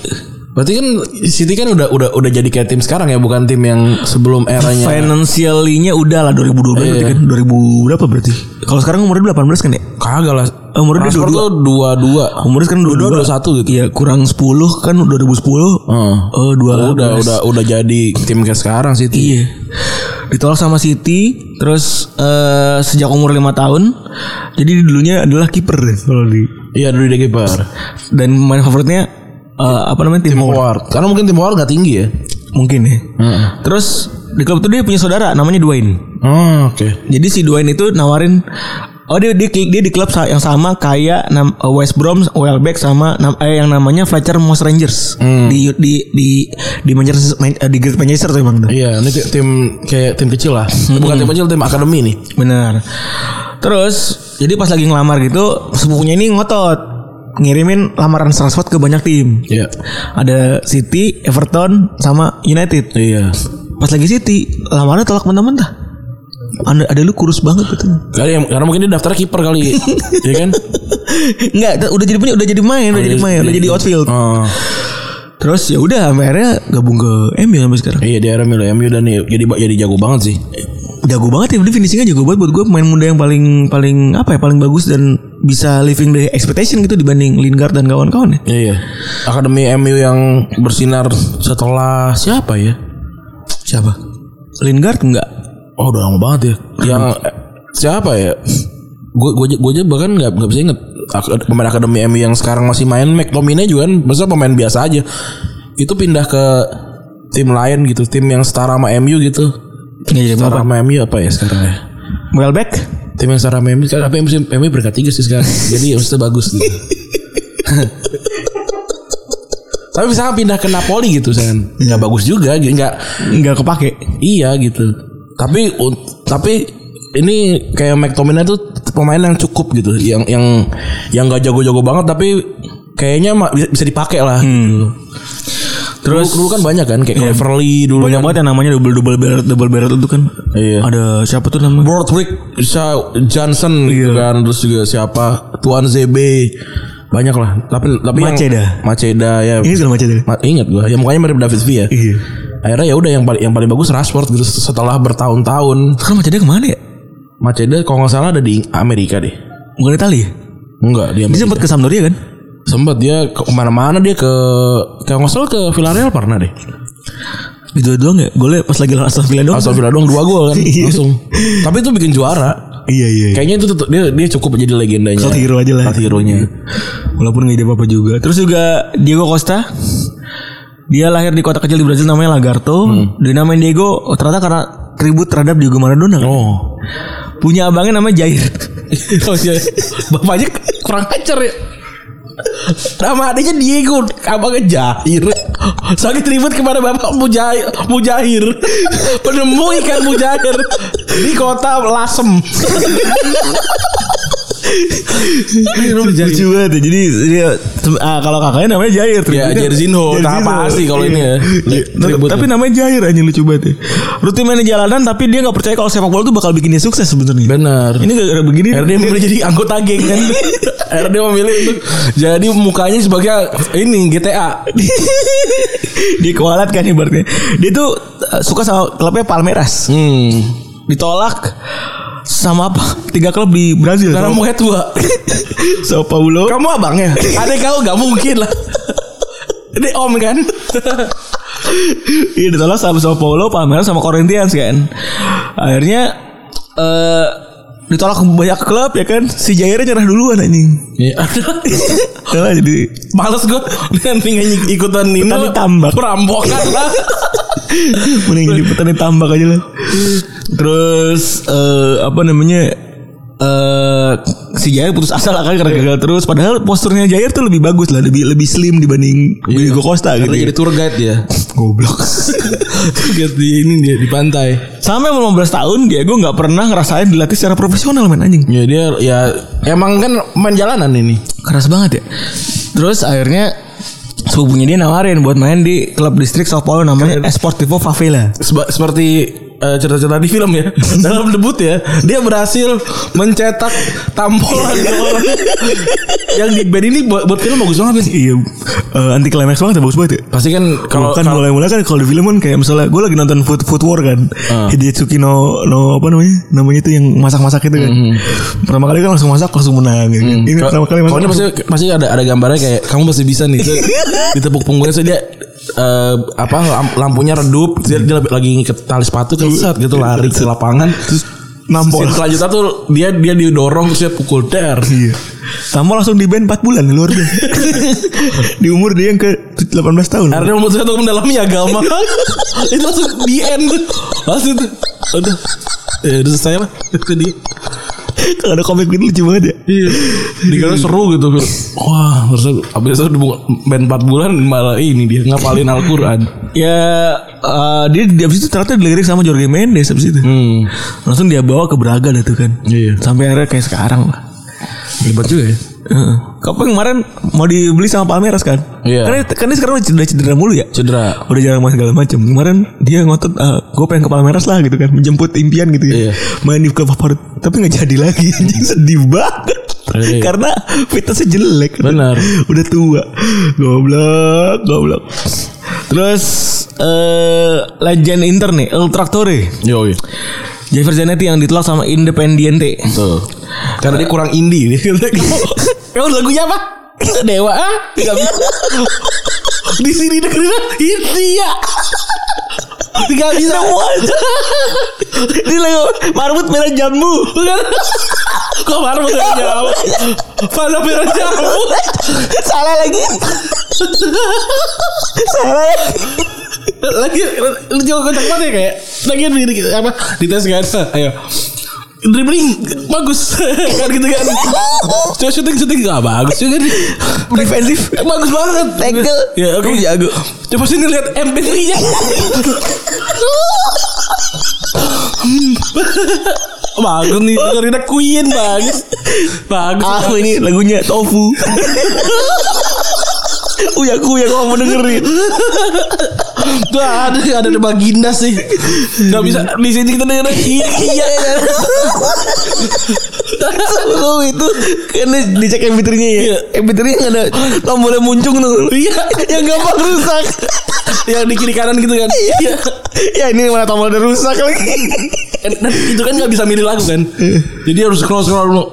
Berarti kan City kan udah udah udah jadi kayak tim sekarang ya, bukan tim yang sebelum eranya. financially-nya udah lah 2012 berarti kan? 2000 berapa berarti? Kalau sekarang umurnya 18 kan ya? Kagak lah. Umurnya dia Rashford tuh dua dua. umurnya sekarang 22 dua satu gitu. Iya kurang 10 kan 2010 Heeh. Oh dua udah udah udah jadi tim kayak sekarang City. Iya. Ditolak sama City, terus eh, sejak umur lima tahun, jadi dulunya adalah kiper deh kalau di Iya dulu dia kiper. dan main favoritnya eh, apa namanya tim Howard. Forward. Karena mungkin tim Forward gak tinggi ya. mungkin ya. Heeh. Terus di klub itu dia punya saudara namanya Dwayne. Oh, oke. Jadi si Dwayne itu nawarin Oh dia dia, dia di klub yang sama kayak eh, West Brom, Welbeck sama eh, yang namanya Fletcher Moss Rangers di di di di Manchester Man- eh, di Great Manchester tuh emang tuh. Iya, ini ti- tim kayak tim kecil lah. Bukan tim kecil, tim akademi nih. Benar. Terus jadi pas lagi ngelamar gitu sepupunya ini ngotot ngirimin lamaran Rashford ke banyak tim. Iya. Ada City, Everton, sama United. Iya. Pas lagi City, lamarannya tolak mentah-mentah. Ada, ada lu kurus banget gitu. Kali yang- karena mungkin dia daftar kiper kali. Iya kan? Enggak, udah jadi punya, udah jadi main, udah jadi main, udah jadi outfield. Oh. Terus ya udah akhirnya gabung ke MU sampai sekarang. Iya, di era Milo MU dan nih jadi jadi jago banget sih. Jago banget ya, dia finishingnya jago banget buat gue pemain muda yang paling paling apa ya paling bagus dan bisa living the expectation gitu dibanding Lingard dan kawan-kawan ya. Iya. Akademi MU yang bersinar setelah siapa ya? Siapa? Lingard enggak? Oh, udah lama banget ya. Yang siapa ya? Gue gue gue aja bahkan nggak nggak bisa inget pemain akademi MU yang sekarang masih main McTominay juga kan masa pemain biasa aja. Itu pindah ke tim lain gitu, tim yang setara sama MU gitu. Jadi Setara sama MU apa ya sekarang ya? Welbeck? Tim yang secara MU kan tapi MU MU berkat tiga sih sekarang. Jadi maksudnya bagus gitu. tapi misalnya pindah ke Napoli gitu kan. Nggak bagus juga. Nggak Enggak kepake. iya gitu. Tapi tapi ini kayak McTominay tuh pemain yang cukup gitu. Yang yang yang nggak jago-jago banget tapi kayaknya bisa, bisa dipakai lah. gitu. Terus dulu, kan banyak kan kayak Cleverley dulu Banyak kan. banget yang namanya double double barrel double barrel itu kan. Iya. Ada siapa tuh namanya? Broadwick Sha- Johnson gitu kan terus juga siapa Tuan ZB banyak lah tapi tapi yang- Maceda. Maceda ya Ini segala macam deh. Ma- ingat gua yang mukanya mirip David Villa Iya. Akhirnya ya udah yang paling yang paling bagus Rashford gitu setelah bertahun-tahun Sekarang macamnya ke mana ya? Maceda kalau nggak salah ada di Amerika deh Bukan Italia. enggak dia Dia sempat ke Sampdoria kan? sempat dia ke mana-mana dia ke kalau nggak salah ke Villarreal pernah deh Itu doang ya. Golnya pas lagi lawan Aston Villa doang. Aston Villa doang dua gol kan Iya. langsung tapi itu bikin juara Iya iya. kayaknya itu tuh dia dia cukup jadi legendanya Cult hero aja lah. Cult hero-nya Walaupun gak ide apa-apa juga. Terus juga Diego Costa. Dia lahir di kota kecil di Brazil namanya Lagarto. Dinamain Diego oh, ternyata karena tribut terhadap Diego Maradona. oh Punya abangnya namanya Jair. Oh iya. Bapaknya kurang ajar ya. Nama adiknya Diego, abangnya Jahir. Sakit ribet kepada bapak Mujahir, Mujahir. Penemu ikan Mujahir di kota Lasem. Lucu banget ya. Jadi dia ah, kalau kakaknya namanya Jair. Ya, tributnya- Jairzinho. Jairzinho. Nah, pasti kalau ini ya. Iya. Tapi namanya Jair aja lucu banget ya. Rutin main di jalanan tapi dia nggak percaya kalau sepak bola tuh bakal bikin dia sukses sebenarnya. Benar. Ini gara-gara begini. Akhirnya dia memilih jadi anggota geng kan. Dia memilih untuk jadi mukanya sebagai ini GTA. dia kualat kan ibaratnya. Dia tuh uh, suka sama klubnya Palmeiras. Hmm. Ditolak sama apa? Tiga klub di Brazil. Karena mau tua. Sao Paulo. Kamu abangnya? Ada kau gak mungkin lah. Ini om kan? Iya ditolak sama Sao Paulo, Palmeiras sama Corinthians kan. Akhirnya eh ditolak banyak klub ya kan. Si Jairnya nyerah duluan anjing. Iya. Nah, jadi Males gue nanti nggak ikutan ini Petani tambak. perampokan lah. mending di petani tambak aja lah. Terus eh apa namanya? eh si Jair putus asa lah kan karena gagal terus padahal posturnya Jair tuh lebih bagus lah lebih lebih slim dibanding Diego Costa gitu Karena ya. jadi tour guide dia. goblok Tour guide di ini dia di pantai. sampai 15 tahun Diego nggak pernah ngerasain dilatih secara profesional main anjing Ya dia ya emang kan main jalanan ini. keras banget ya terus akhirnya sepupunya dia nawarin buat main di klub distrik Sao Paulo namanya Esportivo Favela Seba- seperti eh, cerita-cerita di film ya dalam debut ya dia berhasil mencetak tampolan yang di band ini buat, buat film bagus banget Ben. iya eh, anti climax banget ya bagus banget ya pasti kan Kalau kan mulai-mulai kan kalau di film kan kayak misalnya gue lagi nonton Food Food War kan, Ah. Hidetsuki no no apa namanya namanya itu yang masak-masak itu kan. Pertama kali kan langsung masak langsung menang gitu. kan. Ini pertama kali masak. Pasti pasti ada ada gambarnya kayak kamu pasti bisa nih. Ditepuk punggungnya so dia eh, apa lam- lampunya redup dia, dia lagi ngikat tali sepatu terus set gitu lari ke lapangan terus nampol. selanjutnya tuh dia dia didorong terus dia pukul der. Iya. Tampol langsung di band 4 bulan luar biasa. di umur dia yang ke 18 tahun. Akhirnya memutuskan untuk mendalami agama. itu langsung di end tuh. Langsung tuh. Udah. Ya udah selesai lah. Itu dia. Kalau ada komik gitu lucu banget ya. Iya. Dikira seru gitu. Wah, terus abis itu band 4 bulan malah ini dia ngapalin Al-Qur'an. Ya eh, dia di abis itu ternyata dilirik sama Jorge Mendes abis itu. Hmm. Langsung dia bawa ke Braga dah tuh kan. Iya. Sampai akhirnya kayak sekarang lah. Hebat juga ya. Heeh. Kapan kemarin mau dibeli sama Palmeiras kan? Iya. Kan, kan dia sekarang udah cedera, cedera mulu ya. Cedera. Udah jarang main segala macam. Kemarin dia ngotot, gue pengen ke Palmeiras lah gitu kan, menjemput impian gitu ya. Iya. Main di klub favorit, tapi nggak jadi lagi. Anjing sedih banget. Iya. Karena fitnessnya jelek. Benar. Udah tua. Goblok, goblok. Terus eh legend Inter nih, El Trattore. Yo, yo. Zanetti yang ditolak sama Independiente. Tuh. Karena dia kurang indie kamu lagunya apa? Dewa ah? Gak bisa. Di sini dengerin India. Gak bisa. Ini lagi marbut merah jambu. Kok baru mau jawab? Pada merah jambu. Salah lagi. Salah lagi. Lagi lu juga kocak banget ya kayak lagi di, apa di tes kan ayo dribbling bagus. Kan gitu kan. Coba syuting syuting gak bagus juga nih. Defensif. bagus banget. Tackle. ya oke. Jago. coba sini lihat MP3 nya bagus nih dengerin Queen bagus. Bagus. Ah ini lagunya Tofu. Uya kuya kok mau dengerin. Tuh ada ada di Baginda sih. Gak bisa di sini kita dengerin iya iya. iya. Oh itu kan dicek MP3-nya ya. MP3-nya nggak ada tombolnya muncung tuh. Iya. Yang gampang rusak. Yang di kiri kanan gitu kan. Iya. ya ini mana tombol udah rusak lagi. Dan itu kan gak bisa milih lagu kan. Jadi harus scroll scroll dulu.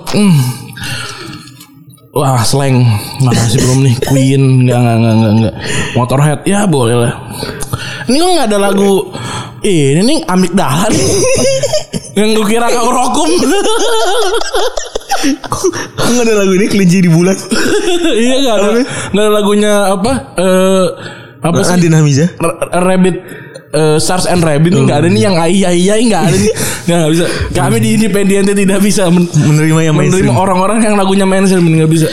Wah slang masih belum nih. Queen. Nggak nggak nggak nggak nggak. Motorhead. Ya boleh lah. Ini kok nggak ada lagu ini nih? Amigdala nih yang gue kira kau rokum Kok nggak ada lagu ini? Kelinci di bulan? iya nggak ada. Nggak ada lagunya apa eh apa sih? Andi Namiza. R- Rabbit eh, Stars and Rabbit ini nggak ada nih yang ayah ayah nggak ada nih. Nggak bisa. Kami di Independiente tidak bisa men- Menerima yang menerima orang-orang yang lagunya mainstream nggak bisa.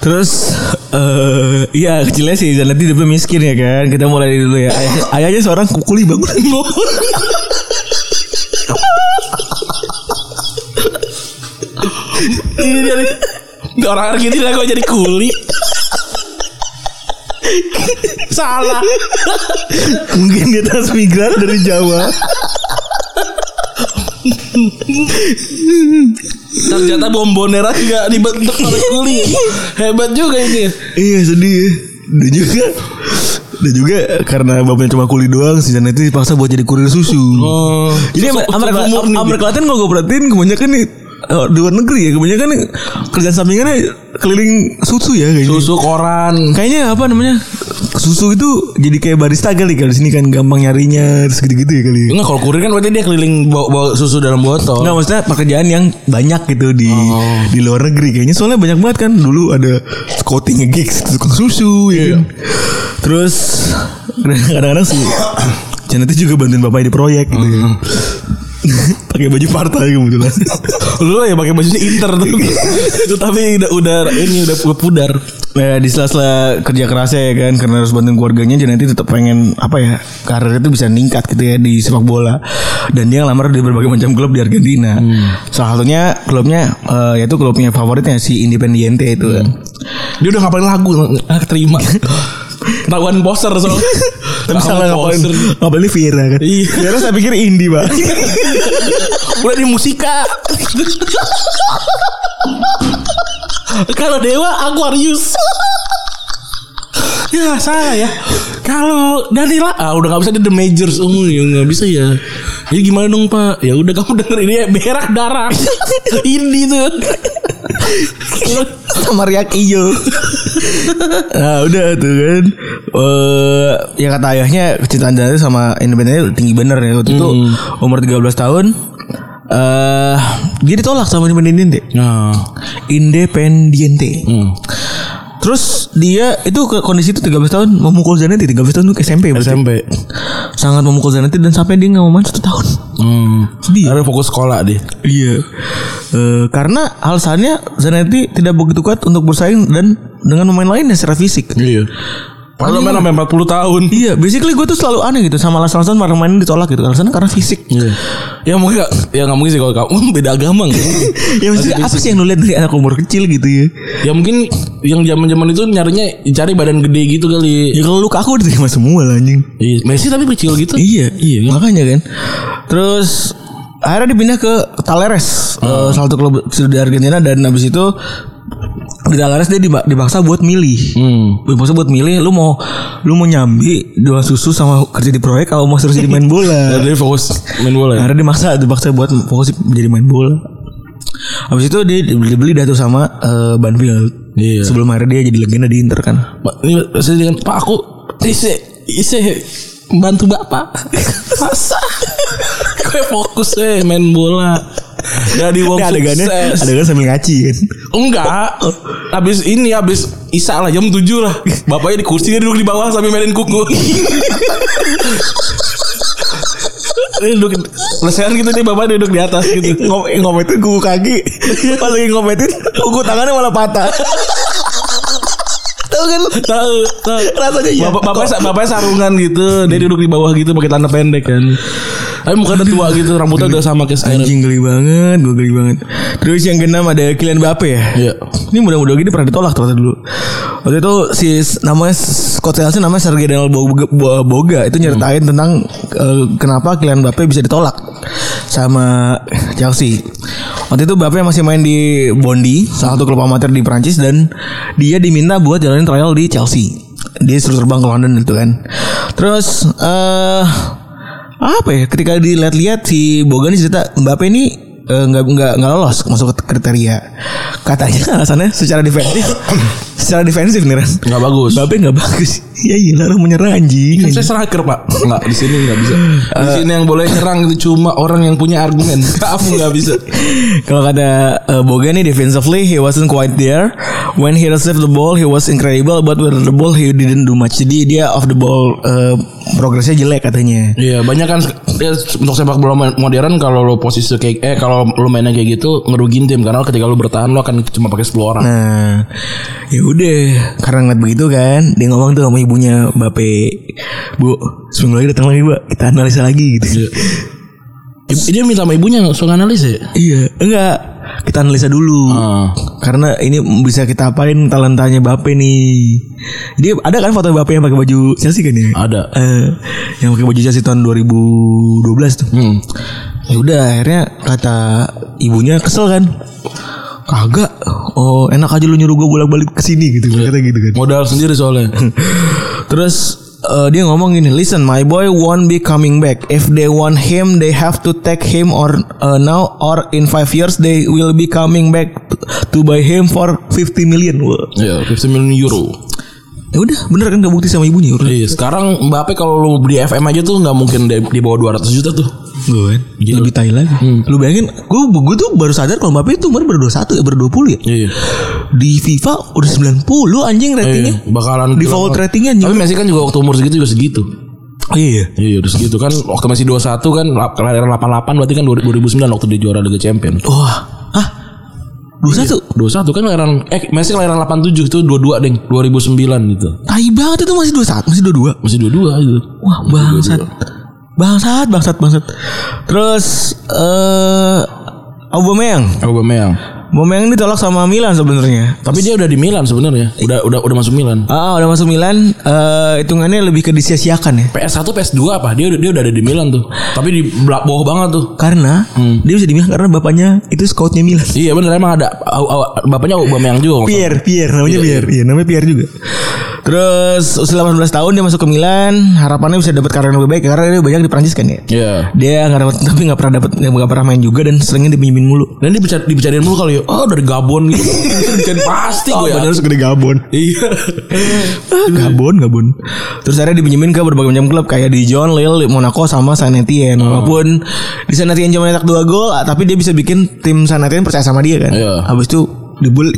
Terus eh iya kecilnya sih Zanati dia belum miskin ya kan. Kita mulai dulu ya. Ayah, ayahnya seorang kukuli bangun. ini dia nih. Orang Argentina kok jadi kuli salah Mungkin dia transmigran dari Jawa. ternyata bombonera juga dibentuk oleh kuli hebat juga ini iya sedih. Dan juga dan juga karena bapaknya cuma kuli doang si Zanati dipaksa buat jadi kurir susu. oh Jadi Amerika, Amerika Latin kalau gue perhatiin kebanyakan nih eh, di luar negeri ya kebanyakan kerjaan sampingannya keliling susu ya kayaknya. susu koran Kayaknya apa namanya susu itu jadi kayak barista kali kalau di sini kan gampang nyarinya terus gitu-gitu ya kali. Enggak kalau kurir kan berarti dia keliling bawa, bawa susu dalam botol Enggak maksudnya pekerjaan yang banyak gitu di di luar negeri kayaknya soalnya banyak banget kan dulu ada scouting gigs tukang susu ya kan. Terus kadang-kadang sih Janet juga bantuin bapaknya di proyek gitu ya. Pakai baju partai kebetulan. Lu ya pakai bajunya inter tuh. itu tapi udah udah ini udah pudar. Nah, di sela-sela kerja kerasnya ya kan karena harus bantuin keluarganya Janeti tetap pengen apa ya karir itu bisa meningkat gitu ya di sepak bola dan dia ngelamar di berbagai macam klub di Argentina. Salah satunya klubnya eh, yaitu klubnya favoritnya si Independiente itu. Dia udah ngapain lagu ah, terima. Ketahuan poster soalnya. Tapi salah ngapain ngapain ini Viera kan? Iya. Viera saya pikir indie pak. Udah di musika. Kalau Dewa Aquarius. Ya salah ya. Kalau Danila ah udah nggak bisa di The Majors. Oh ya nggak bisa ya. Jadi gimana dong Pak? Ya udah kamu denger ini ya berak darah. Ini tuh. sama Riak Iyo. nah udah tuh kan. Eh ya kata ayahnya kecintaan Janeti sama Independiente tinggi bener ya waktu itu umur 13 tahun. Eh dia ditolak sama Independiente. Nah. Independiente. Hmm. Terus dia itu ke kondisi itu 13 tahun memukul Zanetti 13 tahun tuh SMP berarti. SMP. Sangat memukul Zanetti dan sampai dia nggak mau main satu tahun. Hmm. Sedih. Ada fokus sekolah deh. Iya. Eh, karena alasannya Zanetti tidak begitu kuat untuk bersaing dan dengan pemain lainnya secara fisik. Iya. Padahal main sampai 40 tahun. Iya, basically gue tuh selalu aneh gitu sama alasan-alasan para pemain ditolak gitu. Alasannya karena fisik. Iya. Ya mungkin gak, ya nggak mungkin sih kalau kamu beda agama nggak? ya maksudnya apa sih yang lu lihat dari anak umur kecil gitu ya? ya mungkin yang zaman-zaman itu nyarinya cari badan gede gitu kali. Ya kalau lu kaku diterima semua lah anjing. Iya, Messi tapi kecil gitu. Iya, iya makanya kan. Terus akhirnya dipindah ke Talleres, eh, salah satu klub di Argentina dan habis itu di Talleres dia diba- dipaksa buat milih. Hmm. Dipaksa buat milih lu mau lu mau nyambi dua susu sama kerja di proyek atau mau terus jadi main bola. Jadi fokus main bola ya. Akhirnya dimaksa dipaksa buat fokus menjadi main bola. Habis itu dia dibeli dah tuh sama eh, Banfield. Iya. Sebelum akhirnya dia jadi legenda di Inter kan. Pak, ini saya dengan Pak aku ise ise bantu bapak. Masa? Gue fokus eh main bola. Jadi wong Ini adegannya sukses. adegan sambil ngaci kan. Enggak. Habis ini habis Isa lah jam 7 lah. Bapaknya di kursi dia duduk di bawah sambil mainin kuku. Dia duduk lesehan gitu dia bapak duduk di atas gitu. Ngom ngometin kuku kaki Pas lagi ngometin Kuku tangannya malah patah Tahu kan Tahu, tahu. Rasanya iya Bapak bapak bapaknya sarungan gitu, dia duduk di bawah gitu pakai celana pendek kan. Tapi mukanya udah tua gitu, rambutnya udah sama kayak sekarang. Anjing geli banget Gue geli banget Terus yang keenam ada Kylian Mbappe ya Iya. Ini mudah-mudahan gini pernah ditolak ternyata dulu Waktu itu si namanya Scott Chelsea namanya Sergei Daniel Boga, Boga itu nyeritain tentang eh, kenapa Kylian Mbappe bisa ditolak sama Chelsea. Waktu itu Mbappe masih main di Bondi, salah satu klub amatir di Prancis dan dia diminta buat jalanin trial di Chelsea. Dia suruh terbang ke London itu kan. Terus eh apa ya? Ketika dilihat-lihat si Boga ini cerita Mbappe ini eh, nggak nggak nggak lolos masuk ke kriteria. Katanya alasannya secara defensif. Secara defensif nih Ran Nggak bagus. Mbappe nggak bagus. Ya iya lah menyerang anjing. Kan saya striker pak. Enggak di sini nggak bisa. Di sini yang boleh nyerang itu cuma orang yang punya argumen. Kamu nggak bisa. Kalau kata uh, Boga nih defensively he wasn't quite there. When he received the ball he was incredible but with the ball he didn't do much. Jadi dia off the ball uh, progresnya jelek katanya. Iya banyak kan ya, Untuk sepak bola modern Kalau lo posisi kayak Eh kalau lo mainnya kayak gitu Ngerugiin tim Karena ketika lo bertahan Lo akan cuma pakai 10 orang Nah, ya udah karena ngeliat begitu kan, dia ngomong tuh sama ibunya Bape, Bu, seminggu lagi datang lagi, Mbak. Kita analisa lagi gitu. I- Dia minta sama ibunya Soal analis ya Iya, enggak. Kita analisa dulu. Ah. Karena ini bisa kita apain talentanya Bape nih. Dia ada kan foto Bape yang pakai baju Chelsea kan ya? Ada Eh, yang pakai baju Chelsea tahun 2012 tuh. hmm. Ya udah akhirnya kata ibunya kesel kan. Kagak. Oh, enak aja lu nyuruh gue bolak-balik ke sini gitu. Kata gitu kan. Modal sendiri soalnya Terus eh, dia ngomong gini, listen, my boy won't be coming back. If they want him, they have to take him or uh, now or in five years they will be coming back to, to buy him for 50 million. Ya 50 million euro Ya udah, bener kan kebukti sama ibunya. Udah. Iya sekarang Mbappe kalau lo beli FM aja tuh nggak mungkin di, di bawah 200 juta tuh Gue kan lebih tai lagi. Lu bayangin, gue gue tuh baru sadar kalau Mbappe itu umur baru 21 ya, baru 20 ya. Iya Di FIFA udah 90 anjing ratingnya. Iya, bakalan Default ratingnya anjing. Tapi Messi kan juga waktu umur segitu juga segitu. Oh, iya. Iya, udah segitu kan waktu Messi 21 kan kelahiran 88 berarti kan 2009 waktu dia juara Liga Champion. Wah, ah, 21. 21 kan kelahiran eh Messi kelahiran 87 itu 22 deng 2009 gitu. Tai banget itu masih 21, masih 22. Masih 22 gitu. Wah bangsat Bangsat bangsat bangsat Terus eh Aubameyang Aubameyang. Aubameyang ditolak sama Milan sebenarnya Tapi dia udah di Milan sebenarnya. Udah udah udah masuk Milan. Ah udah masuk Milan eh hitungannya lebih ke disia-siakan ya PS1 PS2 apa? Dia udah dia udah ada di Milan tuh. Tapi di belak bawah banget tuh. Karena dia bisa dibilang karena bapaknya itu scoutnya Milan Iya bener emang ada bapaknya Aubameyang juga. Pierre, Pierre namanya Pierre. Iya, namanya Pierre juga. Terus usia 18 tahun dia masuk ke Milan, harapannya bisa dapat karir yang lebih baik karena dia banyak di Prancis kan ya. Iya. Dia nggak dapat tapi nggak pernah dapat nggak pernah main juga dan seringnya dipinjemin mulu. Dan dia bicara dibicarain mulu kali ya. Oh dari Gabon gitu. Dibicarain pasti gue ya. di Gabon. Iya. Gabon, Gabon. Terus akhirnya dipinjemin ke berbagai macam klub kayak di John, Lille, Monaco sama Saint Etienne. Walaupun di Saint Etienne cuma nyetak 2 gol, ah, tapi dia bisa bikin tim Saint Etienne percaya sama dia kan. Iya. Habis itu dibeli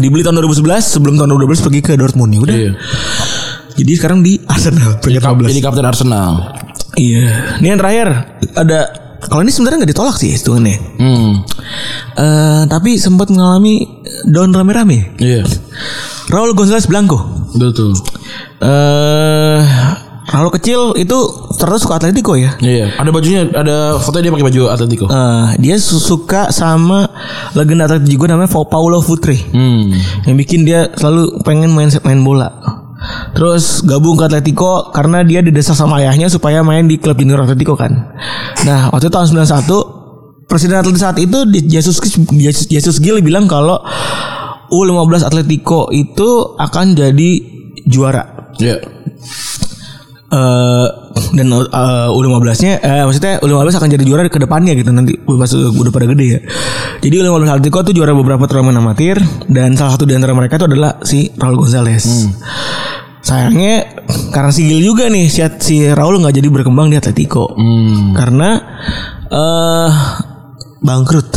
dibeli tahun 2011 sebelum tahun 2012 pergi ke Dortmund ya udah. Iya. Jadi sekarang di Arsenal 15. Ini kapten Arsenal. Iya. Ini yang terakhir ada kalau ini sebenarnya nggak ditolak sih hitungannya. Hmm. Eh tapi sempat mengalami down rame-rame. Iya. Raul Gonzalez Blanco. Betul. Eh Raul kecil itu ternyata suka Atletico ya. Iya. Ada bajunya, ada fotonya dia pakai baju Atletico. Eh, dia su- suka sama legenda Atletico juga namanya Paulo Futre Hmm. yang bikin dia selalu pengen main main bola. Terus gabung ke Atletico karena dia didesak sama ayahnya supaya main di klub junior Atletico kan. Nah waktu itu tahun 91 Presiden Atletico saat itu Jesus Jesus, Jesus Gil bilang kalau U15 Atletico itu akan jadi juara. Iya. eh dan uh, U15-nya eh, maksudnya U15 akan jadi juara ke depannya gitu nanti pas udah pada gede ya. Jadi U15 Atletico tuh juara beberapa turnamen amatir dan salah satu di antara mereka itu adalah si Raul Gonzalez. Sayangnya karena si Gil juga nih si, si Raul nggak jadi berkembang di Atletico. Hmm. Karena eh bangkrut.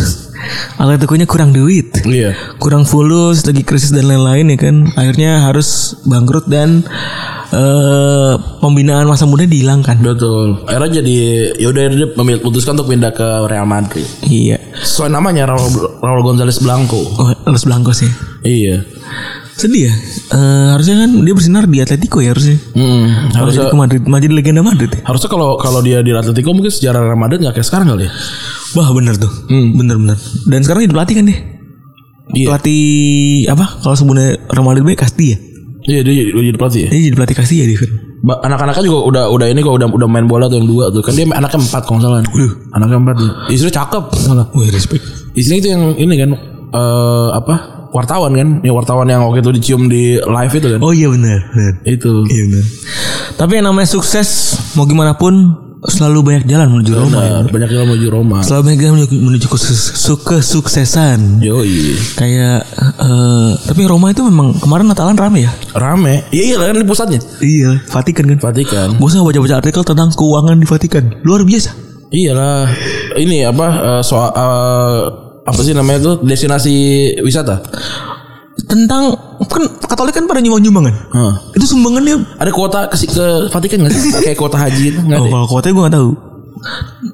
Atletico-nya kurang duit. Iya. Kurang fulus, lagi krisis dan lain-lain ya kan. Akhirnya harus bangkrut dan eh pembinaan masa muda dihilangkan. Betul. Akhirnya jadi ya udah dia memilih putuskan untuk pindah ke Real Madrid. Iya. Sesuai namanya Raul, Raul Gonzalez Blanco. Oh, harus Blanco sih. Iya. Sedih ya. Eh, harusnya kan dia bersinar di Atletico ya harusnya. Hmm, harusnya Atletico Madrid, Madrid legenda Madrid. ya. harusnya kalau kalau dia di Atletico mungkin sejarah Real Madrid nggak kayak sekarang kali ya. Wah bener tuh. Bener-bener. Dan sekarang jadi pelatih kan dia. Iya. Pelatih apa? Kalau sebelumnya Real Madrid baik Castilla. Iya dia jadi, jadi pelatih ya. Dia jadi pelatih Castilla dia kan. Anak-anaknya juga udah udah ini kok udah udah main bola tuh yang dua tuh kan dia anaknya empat kalau salah. Anaknya empat. Istri cakep. Salah. Wih respect. Istrinya itu yang ini kan eh apa wartawan kan? Ya wartawan yang waktu itu dicium di live itu kan. Oh iya benar. benar. Itu. Iya benar. Tapi yang namanya sukses mau gimana pun selalu banyak jalan menuju Roma. ya. Benar, banyak yang menuju Roma. Selalu banyak jalan menuju, menuju kesuksesan. Yoi. Kayak eh tapi Roma itu memang kemarin Natalan rame ya. Rame. Iya iya kan di pusatnya. Iya, Vatikan kan. Vatikan. Gue sama baca-baca artikel tentang keuangan di Vatikan. Luar biasa. Iyalah. Ini apa eh, soal eh, apa sih namanya tuh destinasi wisata? Tentang kan Katolik kan pada nyumbang-nyumbang kan. Hah. Itu sumbangannya Ada kuota ke, ke Vatikan nggak sih? Kayak kuota haji itu nggak Oh, ada. kalau kuotanya gue gak tahu.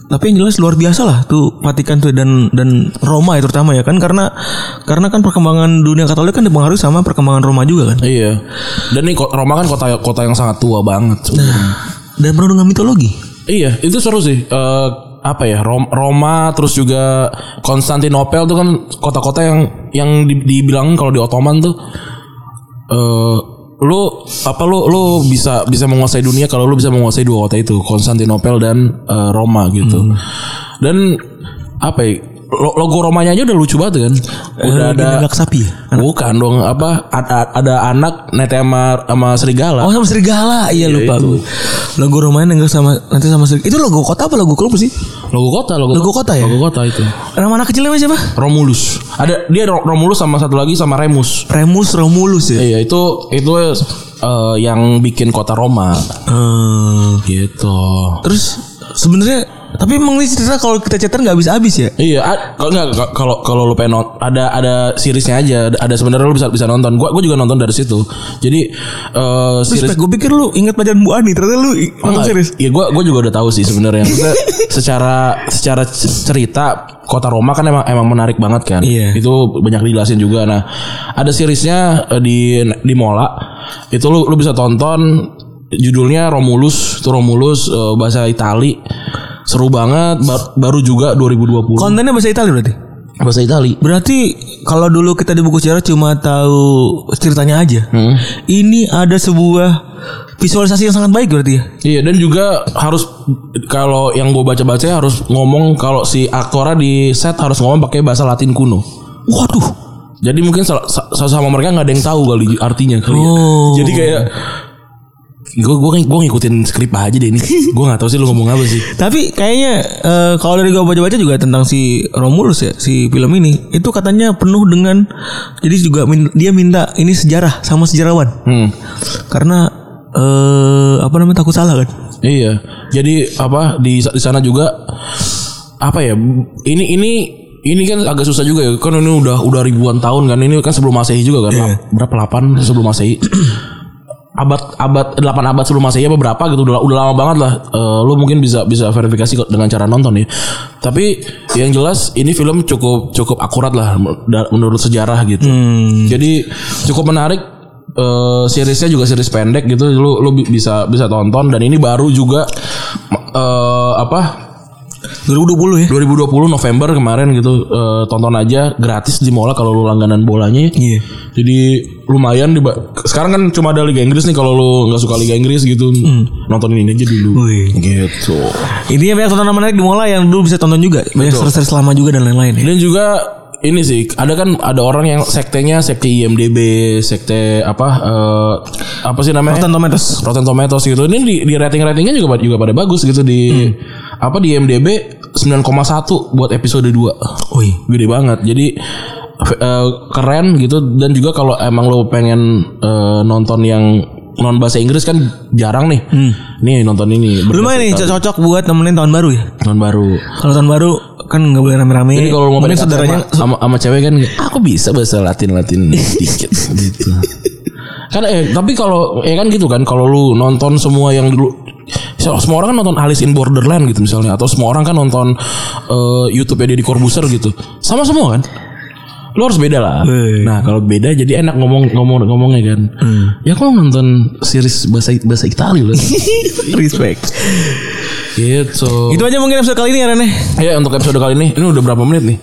Tapi yang jelas luar biasa lah tuh Vatikan tuh dan dan Roma ya terutama ya kan karena karena kan perkembangan dunia Katolik kan dipengaruhi sama perkembangan Roma juga kan. Iya. Dan nih Roma kan kota kota yang sangat tua banget. sebenarnya. Dan penuh dengan mitologi. Iya, itu seru sih. Eh, apa ya? Rom- Roma terus juga Konstantinopel tuh kan kota-kota yang yang di- dibilang kalau di Ottoman tuh eh lu apa lu lu bisa bisa menguasai dunia kalau lu bisa menguasai dua kota itu, Konstantinopel dan eh, Roma gitu. Dan apa ya? Lo- Logo Romanya aja udah lucu banget kan. Udah Eh, ada agak sapi ya. Bukan dong apa ada, ada anak nete sama sama serigala. Oh sama serigala iya lupa itu. Logo Romanya enggak sama nanti sama serigala. Itu logo kota apa logo klub sih? Logo kota, logo, Logo kota ya? Logo kota itu. Nama anak kecilnya siapa? Romulus. Ada dia Ro- Romulus sama satu lagi sama Remus. Remus Romulus ya. Iya, itu itu eh, yang bikin kota Roma Eh, gitu. terus sebenarnya tapi emang ini cerita kalau kita cetar nggak habis habis ya. Iya, kalau enggak ka- kalau kalau lu pengen ada ada seriesnya aja, ada, sebenarnya lu bisa bisa nonton. Gua gua juga nonton dari situ. Jadi eh series gue pikir lu ingat pelajaran Bu Ani ternyata lu i- nonton Enggak, series. Iya gue gue juga udah tahu sih sebenarnya. Secara secara cerita kota Roma kan emang emang menarik banget kan. Iya. Itu banyak dijelasin juga. Nah ada seriesnya eh, di di Mola. Itu lu lu bisa tonton judulnya Romulus. Itu Romulus eh, bahasa Itali. Seru banget. Ba- baru juga 2020. Kontennya bahasa Italia berarti. bahasa Itali. Berarti kalau dulu kita di buku sejarah cuma tahu ceritanya aja. Hmm. Ini ada sebuah visualisasi yang sangat baik berarti ya. Iya dan juga harus kalau yang gue baca-baca harus ngomong kalau si aktornya di set harus ngomong pakai bahasa Latin kuno. Waduh. Jadi mungkin sama mereka nggak ada yang tahu kali artinya kali ya. Oh. Jadi kayak gue gue gue ngikutin skrip aja deh ini. gue nggak tahu sih lu ngomong apa sih. Tapi kayaknya eh, kalau dari gue baca-baca juga tentang si Romulus ya, si film ini itu katanya penuh dengan jadi juga min- dia minta ini sejarah sama sejarawan. Hmm. Karena eh apa namanya takut salah kan. Iya. Jadi apa di di sana juga apa ya? Ini ini ini kan agak susah juga ya. Kan ini udah udah ribuan tahun kan. Ini kan sebelum Masehi juga kan. Iya. Berapa 8 sebelum Masehi? abad abad 8 abad sebelum Masehi apa berapa gitu udah udah lama banget lah. Eh, lu mungkin bisa bisa verifikasi kok dengan cara nonton ya. Tapi yang jelas ini film cukup cukup akurat lah menurut sejarah gitu. Jadi cukup menarik eh seriesnya juga series pendek gitu lu lu bi- bisa bisa tonton dan ini baru juga eh apa 2020 ya. 2020 November kemarin gitu eh, tonton aja gratis di Mola kalau lu langganan bolanya. Iya. Jadi lumayan di sekarang kan cuma ada Liga Inggris nih kalau lu nggak suka Liga Inggris gitu nontonin ini aja dulu. Wih. Gitu. Ini banyak tontonan menarik di Mola yang dulu bisa tonton juga. Banyak series selama juga dan lain-lain ya. Dan juga ini sih ada kan ada orang yang sektenya sekte IMDb, sekte apa eh, apa sih namanya? Rotten Tomatoes. Rotten Tomatoes gitu. Ini di, di rating-ratingnya juga juga pada bagus gitu di apa di IMDb 9,1 buat episode 2. Wih. Gede banget. Jadi eh, keren gitu dan juga kalau emang lo pengen eh, nonton yang non bahasa Inggris kan jarang nih. Nih nonton ini. Lumayan nih cocok buat nemenin tahun baru ya. tahun baru. Kalau tahun baru kan nggak boleh rame-rame. Jadi kalau mau saudaranya sama, sama, cewek kan aku bisa bahasa Latin Latin dikit gitu. Kan eh tapi kalau eh kan gitu kan kalau lu nonton semua yang dulu semua orang kan nonton Alice in Borderland gitu misalnya atau semua orang kan nonton eh, YouTube-nya Deddy Corbuzier gitu. Sama semua kan? Lu harus beda lah. Weh. Nah, kalau beda jadi enak ngomong ngomong ngomongnya kan. Ya aku nonton series bahasa bahasa Itali loh. respect. gitu. Itu aja mungkin episode kali ini ya Ren. Ya untuk episode kali ini ini udah berapa menit nih?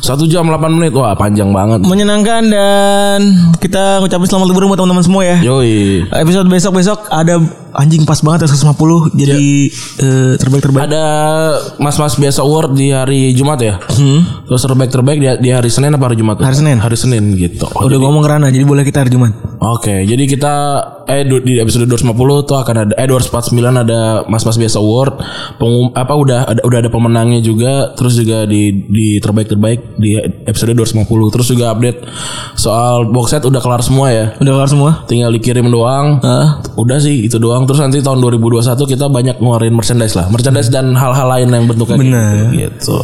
Satu jam 8 menit Wah panjang banget Menyenangkan dan kita ngucapin selamat liburan buat teman-teman semua ya. Yoi Episode besok-besok ada anjing pas banget ya 150 jadi eh, terbaik-terbaik. Ada mas-mas biasa award di hari Jumat ya Terus terbaik-terbaik di, di hari Senin apa hari Jumat? Hmm. Hari Senin. Hari Senin gitu Udah ngomong kerana jadi boleh kita hari Jumat. Oke jadi kita Eh di episode 250 tuh akan ada Eh 249 ada mas-mas biasa award Pengum, Apa udah ada, udah ada pemenangnya juga Terus juga di, di terbaik-terbaik di episode 250 Terus juga update soal box set udah kelar semua ya Udah kelar semua? tinggal dikirim doang. Hah? Udah sih itu doang. Terus nanti tahun 2021 kita banyak ngeluarin merchandise lah, merchandise dan hal-hal lain yang bentuknya Bener. gitu. gitu.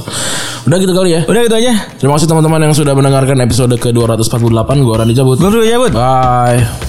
Udah gitu kali ya. Udah gitu aja. Terima kasih teman-teman yang sudah mendengarkan episode ke 248. Gua Randy cabut. Dulu ya, Bud. Bye.